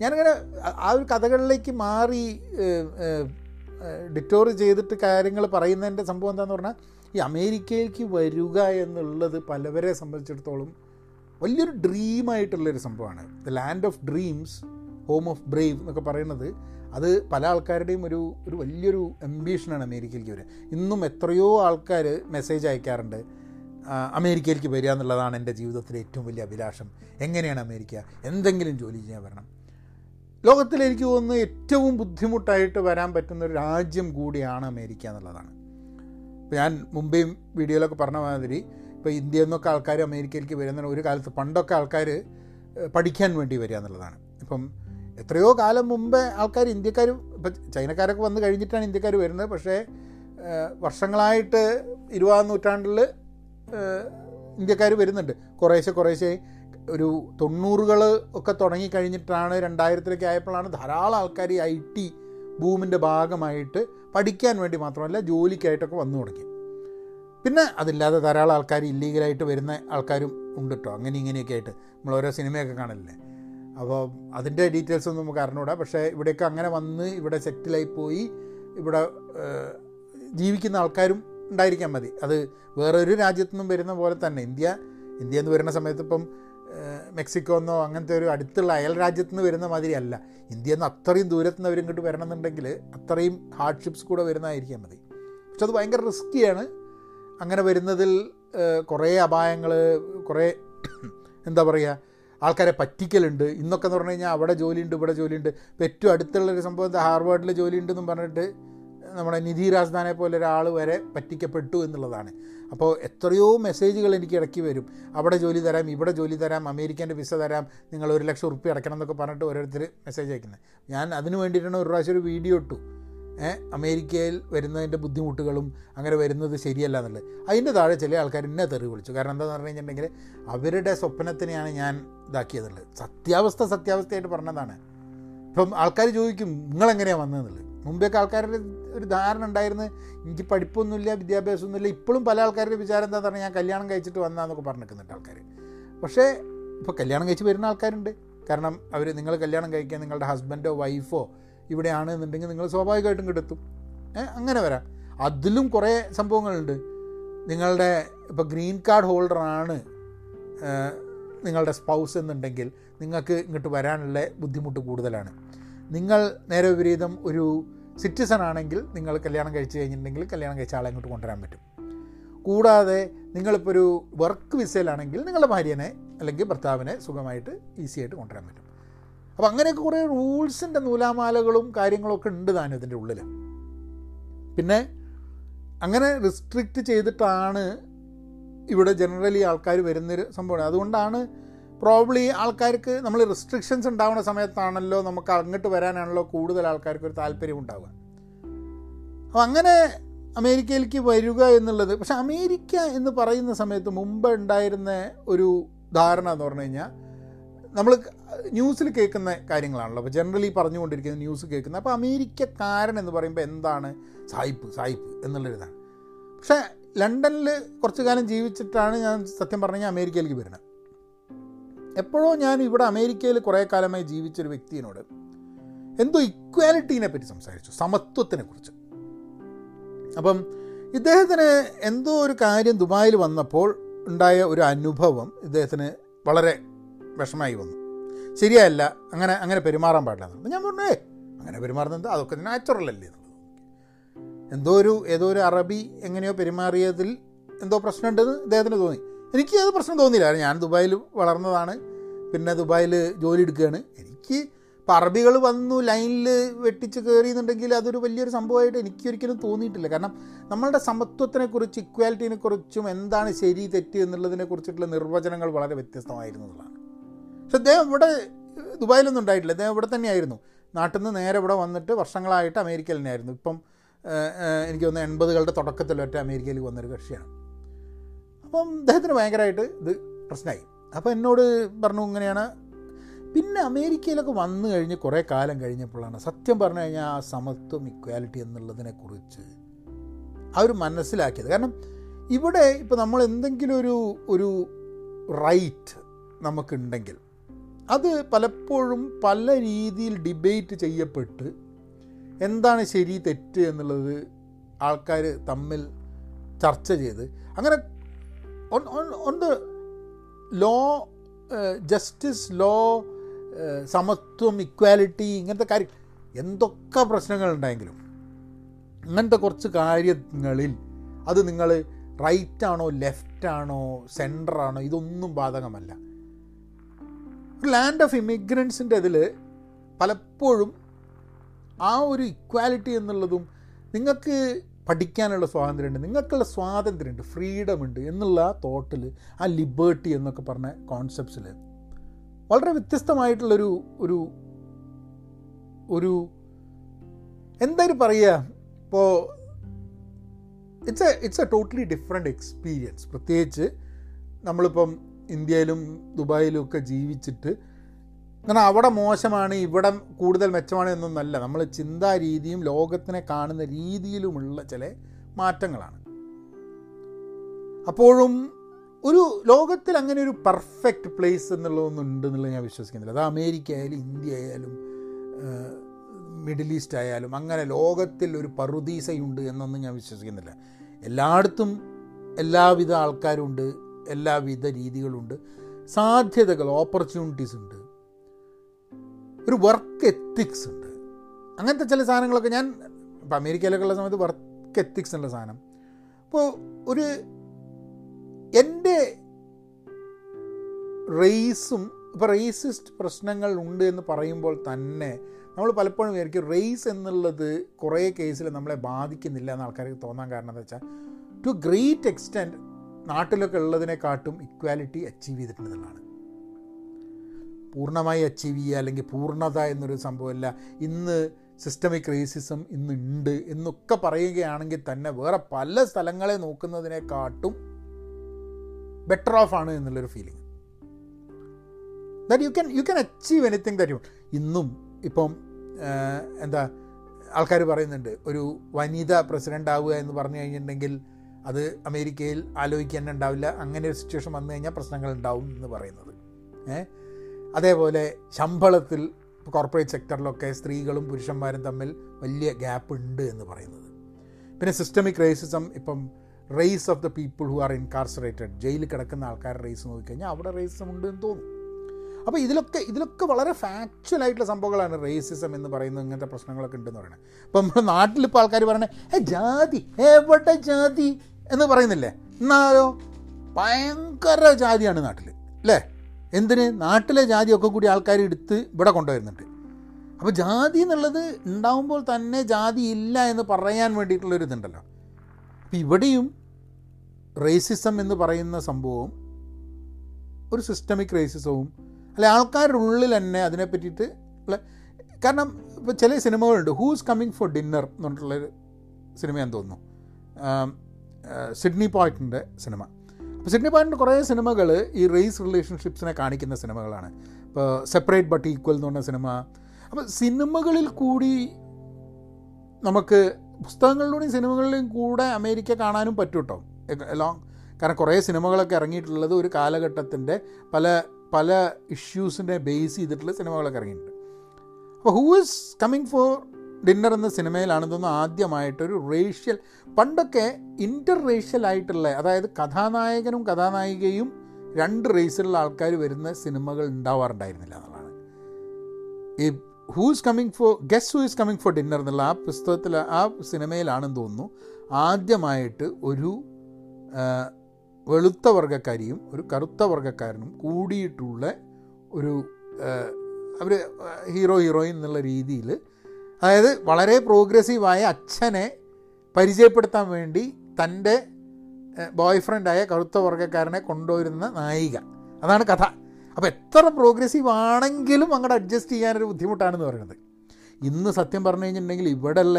ഞാനിങ്ങനെ ആ ഒരു കഥകളിലേക്ക് മാറി ഡിറ്റോർ ചെയ്തിട്ട് കാര്യങ്ങൾ പറയുന്നതിന്റെ സംഭവം എന്താണെന്ന് പറഞ്ഞാൽ ഈ അമേരിക്കയിലേക്ക് വരിക എന്നുള്ളത് പലവരെ സംബന്ധിച്ചിടത്തോളം വലിയൊരു ഡ്രീമായിട്ടുള്ളൊരു സംഭവമാണ്. The land of dreams home of brave എന്നൊക്കെ പറയുന്നത് അത് പല ആൾക്കാരുടെയും ഒരു ഒരു വലിയൊരു അംബീഷനാണ് അമേരിക്കയിലേക്ക് വരിക. ഇന്നും എത്രയോ ആൾക്കാർ മെസ്സേജ് അയക്കാറുണ്ട്. അമേരിക്കയിലേക്ക് വരിക എന്നുള്ളതാണ് എന്റെ ജീവിതത്തിലെ ഏറ്റവും വലിയ അഭിലാഷം. എങ്ങനെയാണ് അമേരിക്ക? എന്തെങ്കിലും ജോലി ചെയ്യാൻ വരണം. ലോകത്തിൽ എനിക്ക് തോന്നുന്നു ഏറ്റവും ബുദ്ധിമുട്ടായിട്ട് വരാൻ പറ്റുന്ന ഒരു രാജ്യം കൂടിയാണ് അമേരിക്ക എന്നുള്ളതാണ്. ഇപ്പോൾ ഞാൻ മുമ്പേയും വീഡിയോയിലൊക്കെ പറഞ്ഞ മാതിരി ഇപ്പോൾ ഇന്ത്യയിൽ നിന്നൊക്കെ ആൾക്കാർ അമേരിക്കയിലേക്ക് വരുന്ന ഒരു കാലത്ത് പണ്ടൊക്കെ ആൾക്കാർ പഠിക്കാൻ വേണ്ടി വരിക എന്നുള്ളതാണ്. ഇപ്പം എത്രയോ കാലം മുമ്പേ ആൾക്കാർ ഇന്ത്യക്കാർ ഇപ്പം ചൈനക്കാരൊക്കെ വന്ന് കഴിഞ്ഞിട്ടാണ് ഇന്ത്യക്കാർ വരുന്നത്. പക്ഷേ വർഷങ്ങളായിട്ട് ഇരുപതാം നൂറ്റാണ്ടിൽ ഇന്ത്യക്കാർ വരുന്നുണ്ട്. കുറേശ്ശെ കുറേശ്ശെ ഒരു തൊണ്ണൂറുകൾ ഒക്കെ തുടങ്ങിക്കഴിഞ്ഞിട്ടാണ് രണ്ടായിരത്തിലൊക്കെ ആയപ്പോഴാണ് ധാരാളം ആൾക്കാർ ഈ ഐ ടി ബൂമിന്റെ ഭാഗമായിട്ട് പഠിക്കാൻ വേണ്ടി മാത്രമല്ല ജോലിക്കായിട്ടൊക്കെ വന്നു തുടങ്ങി. പിന്നെ അതില്ലാതെ ധാരാളം ആൾക്കാർ ഇല്ലീഗലായിട്ട് വരുന്ന ആൾക്കാരും ഉണ്ട് കേട്ടോ അങ്ങനെ ഇങ്ങനെയൊക്കെ ആയിട്ട്. നമ്മൾ ഓരോ സിനിമയൊക്കെ കാണില്ലേ അപ്പോൾ അതിന്റെ ഡീറ്റെയിൽസ് ഒന്നും നമുക്ക് അറിഞ്ഞൂടാ. പക്ഷേ ഇവിടേക്ക് അങ്ങനെ വന്ന് ഇവിടെ സെറ്റിലായി പോയി ഇവിടെ ജീവിക്കുന്ന ആൾക്കാരും ഉണ്ടായിരിക്കാൻ മതി. അത് വേറൊരു രാജ്യത്തു നിന്നും വരുന്ന പോലെ തന്നെ. ഇന്ത്യ ഇന്ത്യ എന്ന് വരുന്ന സമയത്ത് ഇപ്പം മെക്സിക്കോ എന്നോ അങ്ങനത്തെ ഒരു അടുത്തുള്ള അയൽ രാജ്യത്തു നിന്ന് വരുന്ന മാതിരി അല്ല. ഇന്ത്യയിൽ നിന്ന് അത്രയും ദൂരത്തു നിന്ന് അവരിങ്ങോട്ട് വരണമെന്നുണ്ടെങ്കിൽ അത്രയും ഹാർഡ്ഷിപ്സ് കൂടെ വരുന്നതായിരിക്കാൻ മതി. പക്ഷെ അത് ഭയങ്കര റിസ്ക്കിയാണ് അങ്ങനെ വരുന്നതിൽ കുറേ അപായങ്ങൾ കുറേ എന്താ പറയുക ആൾക്കാരെ പറ്റിക്കലുണ്ട്. ഇന്നൊക്കെ എന്ന് പറഞ്ഞു കഴിഞ്ഞാൽ അവിടെ ജോലിയുണ്ട് ഇവിടെ ജോലിയുണ്ട്. ഇപ്പോൾ ഏറ്റവും അടുത്തുള്ളൊരു സംഭവം എന്താ? ഹാർവാർഡിൽ ജോലിയുണ്ടെന്നും പറഞ്ഞിട്ട് നമ്മുടെ നിധി രാജധാനെ പോലെ ഒരാൾ വരെ പറ്റിക്കപ്പെട്ടു എന്നുള്ളതാണ്. അപ്പോൾ എത്രയോ മെസ്സേജുകൾ എനിക്ക് ഇടയ്ക്ക് വരും. അവിടെ ജോലി തരാം ഇവിടെ ജോലി തരാം അമേരിക്കന്റെ വിസ തരാം നിങ്ങൾ ഒരു ലക്ഷം ഉറുപ്പ്യ അടയ്ക്കണം എന്നൊക്കെ പറഞ്ഞിട്ട് ഓരോരുത്തർ മെസ്സേജ് അയക്കുന്നത് ഞാൻ അതിന് വേണ്ടിയിട്ടാണ് ഒരു പ്രാവശ്യം ഒരു വീഡിയോ ഇട്ടു. അമേരിക്കയിൽ വരുന്നതിന്റെ ബുദ്ധിമുട്ടുകളും അങ്ങനെ വരുന്നത് ശരിയല്ല എന്നുള്ളത്. അതിന്റെ താഴെ ചില ആൾക്കാർ എന്നെ തെറി വിളിച്ചു. കാരണം എന്താണെന്ന് പറഞ്ഞു കഴിഞ്ഞിട്ടുണ്ടെങ്കിൽ അവരുടെ സ്വപ്നത്തിനെയാണ് ഞാൻ ഇതാക്കിയതുള്ളത്. സത്യാവസ്ഥ സത്യാവസ്ഥയായിട്ട് പറഞ്ഞതാണ്. ഇപ്പം ആൾക്കാർ ചോദിക്കും നിങ്ങളെങ്ങനെയാണ് വന്നതെന്നുള്ളത്? മുമ്പേക്ക് ആൾക്കാരുടെ ഒരു ധാരണ ഉണ്ടായിരുന്നു എനിക്ക് പഠിപ്പൊന്നുമില്ല വിദ്യാഭ്യാസമൊന്നുമില്ല. ഇപ്പോഴും പല ആൾക്കാരുടെ വിചാരം എന്താണെന്ന് പറഞ്ഞാൽ ഞാൻ കല്യാണം കഴിച്ചിട്ട് വന്നാന്നൊക്കെ പറഞ്ഞു നിൽക്കുന്നുണ്ട് ആൾക്കാർ പക്ഷേ ഇപ്പോൾ കല്യാണം കഴിച്ച് വരുന്ന ആൾക്കാരുണ്ട്. കാരണം അവർ നിങ്ങൾ കല്യാണം കഴിക്കാൻ നിങ്ങളുടെ ഹസ്ബൻഡോ വൈഫോ ഇവിടെയാണ് എന്നുണ്ടെങ്കിൽ നിങ്ങൾ സ്വാഭാവികമായിട്ടും കിടത്തും അങ്ങനെ വരാം. അതിലും കുറേ സംഭവങ്ങളുണ്ട്. നിങ്ങളുടെ ഇപ്പോൾ ഗ്രീൻ കാർഡ് ഹോൾഡറാണ് നിങ്ങളുടെ സ്പൗസ് എന്നുണ്ടെങ്കിൽ നിങ്ങൾക്ക് ഇങ്ങോട്ട് വരാനുള്ള ബുദ്ധിമുട്ട് കൂടുതലാണ്. നിങ്ങൾ നേരെ വിപരീതം ഒരു സിറ്റിസൺ ആണെങ്കിൽ നിങ്ങൾ കല്യാണം കഴിച്ച് കഴിഞ്ഞിട്ടുണ്ടെങ്കിൽ കല്യാണം കഴിച്ച ആളെ ഇങ്ങോട്ട് കൊണ്ടുവരാൻ പറ്റും. കൂടാതെ നിങ്ങളിപ്പോൾ ഒരു വർക്ക് വിസയിലാണെങ്കിൽ നിങ്ങളുടെ ഭാര്യനെ അല്ലെങ്കിൽ ഭർത്താവിനെ സുഖമായിട്ട് ഈസി ആയിട്ട് കൊണ്ടുവരാൻ പറ്റും. അപ്പോൾ അങ്ങനെയൊക്കെ കുറേ റൂൾസിന്റെ നൂലാമാലകളും കാര്യങ്ങളൊക്കെ ഉണ്ട് താനും ഇതിന്റെ ഉള്ളിൽ പിന്നെ അങ്ങനെ റിസ്ട്രിക്റ്റ് ചെയ്തിട്ടാണ് ഇവിടെ ജനറലി ആൾക്കാർ വരുന്നൊരു സംഭവം. അതുകൊണ്ടാണ് പ്രോബ്ലി ആൾക്കാർക്ക് നമ്മൾ റെസ്ട്രിക്ഷൻസ് ഉണ്ടാവുന്ന സമയത്താണല്ലോ നമുക്ക് അങ്ങോട്ട് വരാനാണല്ലോ കൂടുതൽ ആൾക്കാർക്ക് ഒരു താല്പര്യം ഉണ്ടാവുക. അപ്പോൾ അങ്ങനെ അമേരിക്കയിലേക്ക് വരിക എന്നുള്ളത് പക്ഷെ അമേരിക്ക എന്ന് പറയുന്ന സമയത്ത് മുമ്പ് ഉണ്ടായിരുന്ന ഒരു ധാരണ എന്ന് പറഞ്ഞു കഴിഞ്ഞാൽ നമ്മൾ ന്യൂസിൽ കേൾക്കുന്ന കാര്യങ്ങളാണല്ലോ. അപ്പോൾ ജനറലി പറഞ്ഞുകൊണ്ടിരിക്കുന്ന ന്യൂസ് കേൾക്കുന്ന അപ്പോൾ അമേരിക്കക്കാരൻ എന്ന് പറയുമ്പോൾ എന്താണ്? സായിപ്പ് സായിപ്പ് എന്നുള്ളൊരിതാണ്. പക്ഷേ ലണ്ടനിൽ കുറച്ചു കാലം ജീവിച്ചിട്ടാണ് ഞാൻ സത്യം പറഞ്ഞു കഴിഞ്ഞാൽ അമേരിക്കയിലേക്ക് വരുന്നത്. എപ്പോഴോ ഞാൻ ഇവിടെ അമേരിക്കയിൽ കുറേ കാലമായി ജീവിച്ചൊരു വ്യക്തിയോട് എന്തോ ഇക്വാലിറ്റീനെ പറ്റി സംസാരിച്ചു സമത്വത്തിനെ കുറിച്ച്. അപ്പം ഇദ്ദേഹത്തിന് എന്തോ ഒരു കാര്യം ദുബായിൽ വന്നപ്പോൾ ഉണ്ടായ ഒരു അനുഭവം ഇദ്ദേഹത്തിന് വളരെ വിഷമായി വന്നു. ശരിയല്ല അങ്ങനെ അങ്ങനെ പെരുമാറാൻ പാടില്ല അപ്പം ഞാൻ പറഞ്ഞു ഏ അങ്ങനെ പെരുമാറുന്നത് അതൊക്കെ നാച്ചുറൽ അല്ലേ? എന്തോ ഒരു ഏതോ ഒരു അറബി എങ്ങനെയോ പെരുമാറിയതിൽ എന്തോ പ്രശ്നമുണ്ടെന്ന് അദ്ദേഹത്തിന് തോന്നി. എനിക്ക് അത് പ്രശ്നം തോന്നിയില്ല. കാരണം ഞാൻ ദുബായിൽ വളർന്നതാണ്. പിന്നെ ദുബായിൽ ജോലി എടുക്കുകയാണ്. എനിക്ക് ഇപ്പം അറബികൾ വന്നു ലൈനിൽ വെട്ടിച്ച് കയറി എന്നുണ്ടെങ്കിൽ അതൊരു വലിയൊരു സംഭവമായിട്ട് എനിക്ക് ഒരിക്കലും തോന്നിയിട്ടില്ല. കാരണം നമ്മളുടെ സമത്വത്തിനെക്കുറിച്ച് ഇക്വാലിറ്റിനെക്കുറിച്ചും എന്താണ് ശരി തെറ്റ് എന്നുള്ളതിനെ കുറിച്ചിട്ടുള്ള നിർവചനങ്ങൾ വളരെ വ്യത്യസ്തമായിരുന്നു പക്ഷെ അദ്ദേഹം ഇവിടെ ദുബായിലൊന്നും ഉണ്ടായിട്ടില്ല. അദ്ദേഹം ഇവിടെ തന്നെയായിരുന്നു. നാട്ടിൽ നിന്ന് നേരെ ഇവിടെ വന്നിട്ട് വർഷങ്ങളായിട്ട് അമേരിക്കയിൽ തന്നെയായിരുന്നു ഇപ്പം എനിക്ക് തോന്നുന്നു എൺപതുകളുടെ തുടക്കത്തിലൊറ്റ അമേരിക്കയിൽ വന്നൊരു കക്ഷിയാണ്. അപ്പം അദ്ദേഹത്തിന് ഭയങ്കരമായിട്ട് ഇത് പ്രശ്നമായി. അപ്പോൾ എന്നോട് പറഞ്ഞു ഇങ്ങനെയാണ്. പിന്നെ അമേരിക്കയിലൊക്കെ വന്നു കഴിഞ്ഞ് കുറേ കാലം കഴിഞ്ഞപ്പോഴാണ് സത്യം പറഞ്ഞു കഴിഞ്ഞാൽ ആ സമത്വം ഇക്വാലിറ്റി എന്നുള്ളതിനെക്കുറിച്ച് അവർ മനസ്സിലാക്കിയത്. കാരണം ഇവിടെ ഇപ്പോൾ നമ്മൾ എന്തെങ്കിലും ഒരു ഒരു റൈറ്റ് നമുക്കുണ്ടെങ്കിൽ അത് പലപ്പോഴും പല രീതിയിൽ ഡിബേറ്റ് ചെയ്യപ്പെട്ട് എന്താണ് ശരി തെറ്റ് എന്നുള്ളത് ആൾക്കാർ തമ്മിൽ ചർച്ച ചെയ്ത്. അങ്ങനെ ഓൺ ലോ ജസ്റ്റിസ് ലോ സമത്വം ഇക്വാലിറ്റി ഇങ്ങനത്തെ കാര്യം എന്തൊക്കെ പ്രശ്നങ്ങളുണ്ടെങ്കിലും അങ്ങനത്തെ കുറച്ച് കാര്യങ്ങളിൽ അത് നിങ്ങൾ റൈറ്റ് ആണോ ലെഫ്റ്റ് ആണോ ആണോ ഇതൊന്നും ബാധകമല്ല. ലാൻഡ് ഓഫ് ഇമിഗ്രൻസിന്റെ ഇതിൽ പലപ്പോഴും ആ ഒരു ഇക്വാലിറ്റി എന്നുള്ളതും നിങ്ങൾക്ക് പഠിക്കാനുള്ള സ്വാതന്ത്ര്യമുണ്ട് നിങ്ങൾക്കുള്ള സ്വാതന്ത്ര്യമുണ്ട് ഫ്രീഡം ഉണ്ട് എന്നുള്ള തോട്ടിൽ ആ ലിബേർട്ടി എന്നൊക്കെ പറഞ്ഞ കോൺസെപ്റ്റ്സിൽ വളരെ വ്യത്യസ്തമായിട്ടുള്ളൊരു ഒരു ഒരു എന്തായാലും പറയുക? ഇപ്പോൾ it's a it's a totally different experience പ്രത്യേകിച്ച് നമ്മളിപ്പം ഇന്ത്യയിലും ദുബായിലും ഒക്കെ ജീവിച്ചിട്ട് അങ്ങനെ അവിടെ മോശമാണ് ഇവിടെ കൂടുതൽ മെച്ചമാണ് എന്നൊന്നല്ല. നമ്മൾ ചിന്താ രീതിയും ലോകത്തിനെ കാണുന്ന രീതിയിലുമുള്ള ചില മാറ്റങ്ങളാണ്. അപ്പോഴും ഒരു ലോകത്തിൽ അങ്ങനെ ഒരു പെർഫെക്റ്റ് പ്ലേസ് എന്നുള്ളതൊന്നും ഉണ്ടെന്നുള്ളത് ഞാൻ വിശ്വസിക്കുന്നില്ല. അത് അമേരിക്ക ആയാലും ഇന്ത്യ ആയാലും മിഡിൽ ഈസ്റ്റ് ആയാലും അങ്ങനെ ലോകത്തിൽ ഒരു പറുദീസയുണ്ട് എന്നൊന്നും ഞാൻ വിശ്വസിക്കുന്നില്ല. എല്ലായിടത്തും എല്ലാവിധ ആൾക്കാരുണ്ട്. എല്ലാവിധ രീതികളുണ്ട്. സാധ്യതകൾ ഓപ്പർച്യൂണിറ്റീസ് ഉണ്ട്. ഒരു വർക്ക് എത്തിക്സ് ഉണ്ട്. അങ്ങനത്തെ ചില സാധനങ്ങളൊക്കെ ഞാൻ ഇപ്പോൾ അമേരിക്കയിലൊക്കെ ഉള്ള സമയത്ത് വർക്ക് എത്തിക്സ് എന്നുള്ള സാധനം. അപ്പോൾ ഒരു എന്റെ റേസും ഇപ്പോൾ റേസിസ്റ്റ് പ്രശ്നങ്ങൾ ഉണ്ട് എന്ന് പറയുമ്പോൾ തന്നെ നമ്മൾ പലപ്പോഴും വിചാരിക്കും റേസ് എന്നുള്ളത് കുറേ കേസിൽ നമ്മളെ ബാധിക്കുന്നില്ല എന്ന് ആൾക്കാർക്ക് തോന്നാൻ കാരണം എന്താ വെച്ചാൽ ടു ഗ്രേറ്റ് എക്സ്റ്റെന്റ് നാട്ടിലൊക്കെ ഉള്ളതിനെക്കാട്ടും ഇക്വാലിറ്റി അച്ചീവ് ചെയ്തിട്ടുണ്ടെന്നുള്ളതാണ് പൂർണമായി അച്ചീവ് ചെയ്യുക അല്ലെങ്കിൽ പൂർണത എന്നൊരു സംഭവമല്ല. ഇന്ന് സിസ്റ്റമിക് റേസിസം ഇന്നുണ്ട് എന്നൊക്കെ പറയുകയാണെങ്കിൽ തന്നെ വേറെ പല സ്ഥലങ്ങളെ നോക്കുന്നതിനെക്കാട്ടും ബെറ്റർ ഓഫ് ആണ് എന്നുള്ളൊരു feeling that you can you can achieve anything that you ഇന്നും ഇപ്പം എന്താ ആൾക്കാർ പറയുന്നുണ്ട് ഒരു വനിത പ്രസിഡന്റ് ആവുക എന്ന് പറഞ്ഞു കഴിഞ്ഞിട്ടുണ്ടെങ്കിൽ അത് അമേരിക്കയിൽ ആലോചിക്കാൻ തന്നെ ഉണ്ടാവില്ല. അങ്ങനെ ഒരു സിറ്റുവേഷൻ വന്നു കഴിഞ്ഞാൽ പ്രശ്നങ്ങൾ ഉണ്ടാവും എന്ന് പറയുന്നത്. അതേപോലെ ശമ്പളത്തിൽ കോർപ്പറേറ്റ് സെക്ടറിലൊക്കെ സ്ത്രീകളും പുരുഷന്മാരും തമ്മിൽ വലിയ ഗ്യാപ്പ് ഉണ്ട് എന്ന് പറയുന്നത്. പിന്നെ സിസ്റ്റമിക് റേസിസം ഇപ്പം race of the people who are incarcerated ജയിലിൽ കിടക്കുന്ന ആൾക്കാരുടെ റേസ് നോക്കിക്കഴിഞ്ഞാൽ അവിടെ റേസിസം ഉണ്ട് എന്ന് തോന്നും. അപ്പോൾ ഇതിലൊക്കെ ഇതിലൊക്കെ വളരെ ഫാക്ച്വൽ ആയിട്ടുള്ള സംഭവങ്ങളാണ് റേസിസം എന്ന് പറയുന്നത് ഇങ്ങനത്തെ പ്രശ്നങ്ങളൊക്കെ ഉണ്ടെന്ന് പറയുന്നത്. അപ്പോൾ നമ്മുടെ നാട്ടിലിപ്പോൾ ആൾക്കാർ പറയണേ ജാതി എവിടെ ജാതി? എന്ന് പറയുന്നില്ലേ? എന്നാലോ ഭയങ്കര ജാതിയാണ് നാട്ടിൽ അല്ലേ എന്തിന്? നാട്ടിലെ ജാതിയൊക്കെ കൂടി ആൾക്കാർ എടുത്ത് ഇവിടെ കൊണ്ടുവരുന്നുണ്ട്. അപ്പോൾ ജാതി എന്നുള്ളത് ഉണ്ടാവുമ്പോൾ തന്നെ ജാതി ഇല്ല എന്ന് പറയാൻ വേണ്ടിയിട്ടുള്ളൊരു ഇതുണ്ടല്ലോ. അപ്പം ഇവിടെയും റേസിസം എന്ന് പറയുന്ന സംഭവം ഒരു സിസ്റ്റമിക് റേസിസവും അല്ലെ ആൾക്കാരുടെ ഉള്ളിൽ തന്നെ അതിനെ പറ്റിയിട്ട് കാരണം ഇപ്പോൾ ചില സിനിമകളുണ്ട് ഹൂസ് കമ്മിങ് ഫോർ ഡിന്നർ എന്ന് പറഞ്ഞിട്ടുള്ളൊരു സിനിമയാന്ന് തോന്നുന്നു. സിഡ്നി പോയിറ്റിന്റെ സിനിമ. അപ്പോൾ സിഡ്നി പോയിറ്റിന്റെ കുറേ സിനിമകൾ ഈ റേസ് റിലേഷൻഷിപ്സിനെ കാണിക്കുന്ന സിനിമകളാണ്. ഇപ്പോൾ സെപ്പറേറ്റ് ബട്ട് ഈക്വൽ എന്ന് പറഞ്ഞ സിനിമ. അപ്പോൾ സിനിമകളിൽ കൂടി നമുക്ക് പുസ്തകങ്ങളിലൂടെയും സിനിമകളിലും കൂടെ അമേരിക്ക കാണാനും പറ്റും കേട്ടോ ലോങ് കാരണം കുറേ സിനിമകളൊക്കെ ഇറങ്ങിയിട്ടുള്ളത് ഒരു കാലഘട്ടത്തിന്റെ പല പല ഇഷ്യൂസിനെ ബേസ് ചെയ്തിട്ടുള്ള സിനിമകളൊക്കെ ഇറങ്ങിയിട്ടുണ്ട്. അപ്പോൾ who is coming for dinner എന്ന സിനിമയിലാണ് തോന്നുന്നു ആദ്യമായിട്ടൊരു റേഷ്യൽ പണ്ടൊക്കെ ഇന്റർ റേഷ്യൽ ആയിട്ടുള്ള അതായത് കഥാനായകനും കഥാനായികയും രണ്ട് റേസിലുള്ള ആൾക്കാർ വരുന്ന സിനിമകൾ ഉണ്ടാവാറുണ്ടായിരുന്നില്ല എന്നുള്ളതാണ്. ഈ who's coming for guess who is coming for dinner എന്നുള്ള ആ പുസ്തകത്തിൽ ആ സിനിമയിലാണെന്ന് തോന്നുന്നു ആദ്യമായിട്ട് ഒരു വെളുത്ത വർഗക്കാരിയും ഒരു കറുത്ത വർഗക്കാരനും കൂടിയിട്ടുള്ള ഒരു അവർ ഹീറോ ഹീറോയിൻ എന്നുള്ള രീതിയിൽ അതായത് വളരെ പ്രോഗ്രസീവായ അച്ഛനെ പരിചയപ്പെടുത്താൻ വേണ്ടി തന്റെ ബോയ് ഫ്രണ്ടായ കറുത്ത വർഗക്കാരനെ കൊണ്ടുവരുന്ന നായിക. അതാണ് കഥ. അപ്പോൾ എത്ര പ്രോഗ്രസീവ് ആണെങ്കിലും അങ്ങോട്ട് അഡ്ജസ്റ്റ് ചെയ്യാനൊരു ബുദ്ധിമുട്ടാണെന്ന് പറയുന്നത്. ഇന്ന് സത്യം പറഞ്ഞു കഴിഞ്ഞിട്ടുണ്ടെങ്കിൽ ഇവിടെയുള്ള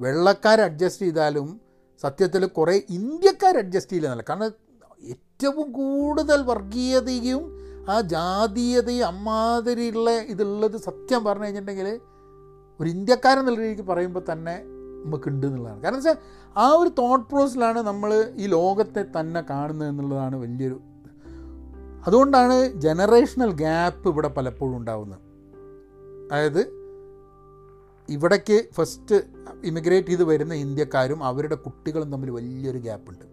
വെള്ളക്കാർ അഡ്ജസ്റ്റ് ചെയ്താലും സത്യത്തിൽ കുറേ ഇന്ത്യക്കാർ അഡ്ജസ്റ്റ് ചെയ്യില്ല കാരണം ഏറ്റവും കൂടുതൽ വർഗീയതയും ആ ജാതീയതയും അമ്മാതിരിയുള്ള ഇതുള്ളത് സത്യം പറഞ്ഞു കഴിഞ്ഞിട്ടുണ്ടെങ്കിൽ ഒരു ഇന്ത്യക്കാരൻ എന്നുള്ള രീതിക്ക് പറയുമ്പോൾ തന്നെ നമുക്കുണ്ട് എന്നുള്ളതാണ്. കാരണം വെച്ചാൽ ആ ഒരു തോട്ട് പ്രോസസ്സിലാണ് നമ്മൾ ഈ ലോകത്തെ തന്നെ കാണുന്നത് എന്നുള്ളതാണ് വലിയൊരു അതുകൊണ്ടാണ് ജനറേഷണൽ ഗ്യാപ്പ് ഇവിടെ പലപ്പോഴും ഉണ്ടാവുന്നത്. അതായത് ഇവിടേക്ക് ഫസ്റ്റ് ഇമിഗ്രേറ്റ് ചെയ്ത് വരുന്ന ഇന്ത്യക്കാരും അവരുടെ കുട്ടികളും തമ്മിൽ വലിയൊരു ഗ്യാപ്പുണ്ട്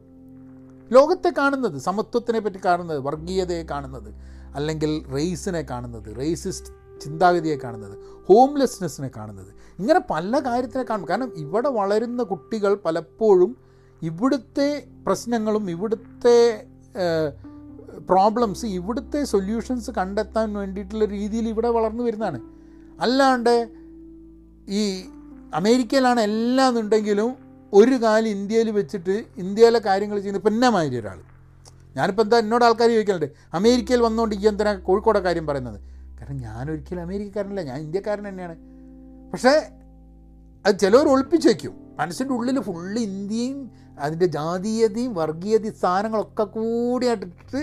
ലോകത്തെ കാണുന്നത് സമത്വത്തിനെ പറ്റി കാണുന്നത് വർഗീയതയെ കാണുന്നത് അല്ലെങ്കിൽ റേസിനെ കാണുന്നത് റേസിസ്റ്റ് ചിന്താഗതിയെ കാണുന്നത് ഹോംലെസ്നെസ്സിനെ കാണുന്നത്. ഇങ്ങനെ പല കാര്യത്തിനെ കാണും കാരണം ഇവിടെ വളരുന്ന കുട്ടികൾ പലപ്പോഴും ഇവിടുത്തെ പ്രശ്നങ്ങളും ഇവിടുത്തെ പ്രോബ്ലംസ് ഇവിടുത്തെ സൊല്യൂഷൻസ് കണ്ടെത്താൻ വേണ്ടിയിട്ടുള്ള രീതിയിൽ ഇവിടെ വളർന്നു വരുന്നതാണ്. അല്ലാണ്ട് ഈ അമേരിക്കയിലാണ് എല്ലാം എന്നുണ്ടെങ്കിലും ഒരു കാലം ഇന്ത്യയിൽ വെച്ചിട്ട് ഇന്ത്യയിലെ കാര്യങ്ങൾ ചെയ്യുന്ന ഇപ്പം എന്നെ മാതിരി ഒരാൾ ഞാനിപ്പോൾ എന്താ എന്നോട് ആൾക്കാർ ചോദിക്കലുണ്ട് അമേരിക്കയിൽ വന്നുകൊണ്ട് ഈ എന്തിനാ കോഴിക്കോടെ കാര്യം പറയുന്നത്? കാരണം ഞാനൊരിക്കലും അമേരിക്കക്കാരനല്ല ഞാൻ ഇന്ത്യക്കാരൻ തന്നെയാണ്. പക്ഷേ അത് ചിലവർ ഒളിപ്പിച്ച് വയ്ക്കും മനസ്സിന്റെ ഉള്ളിൽ ഫുള്ള് ഇന്ത്യയും അതിന്റെ ജാതീയതയും വർഗീയതയും കൂടി കൂടിയായിട്ടിട്ട്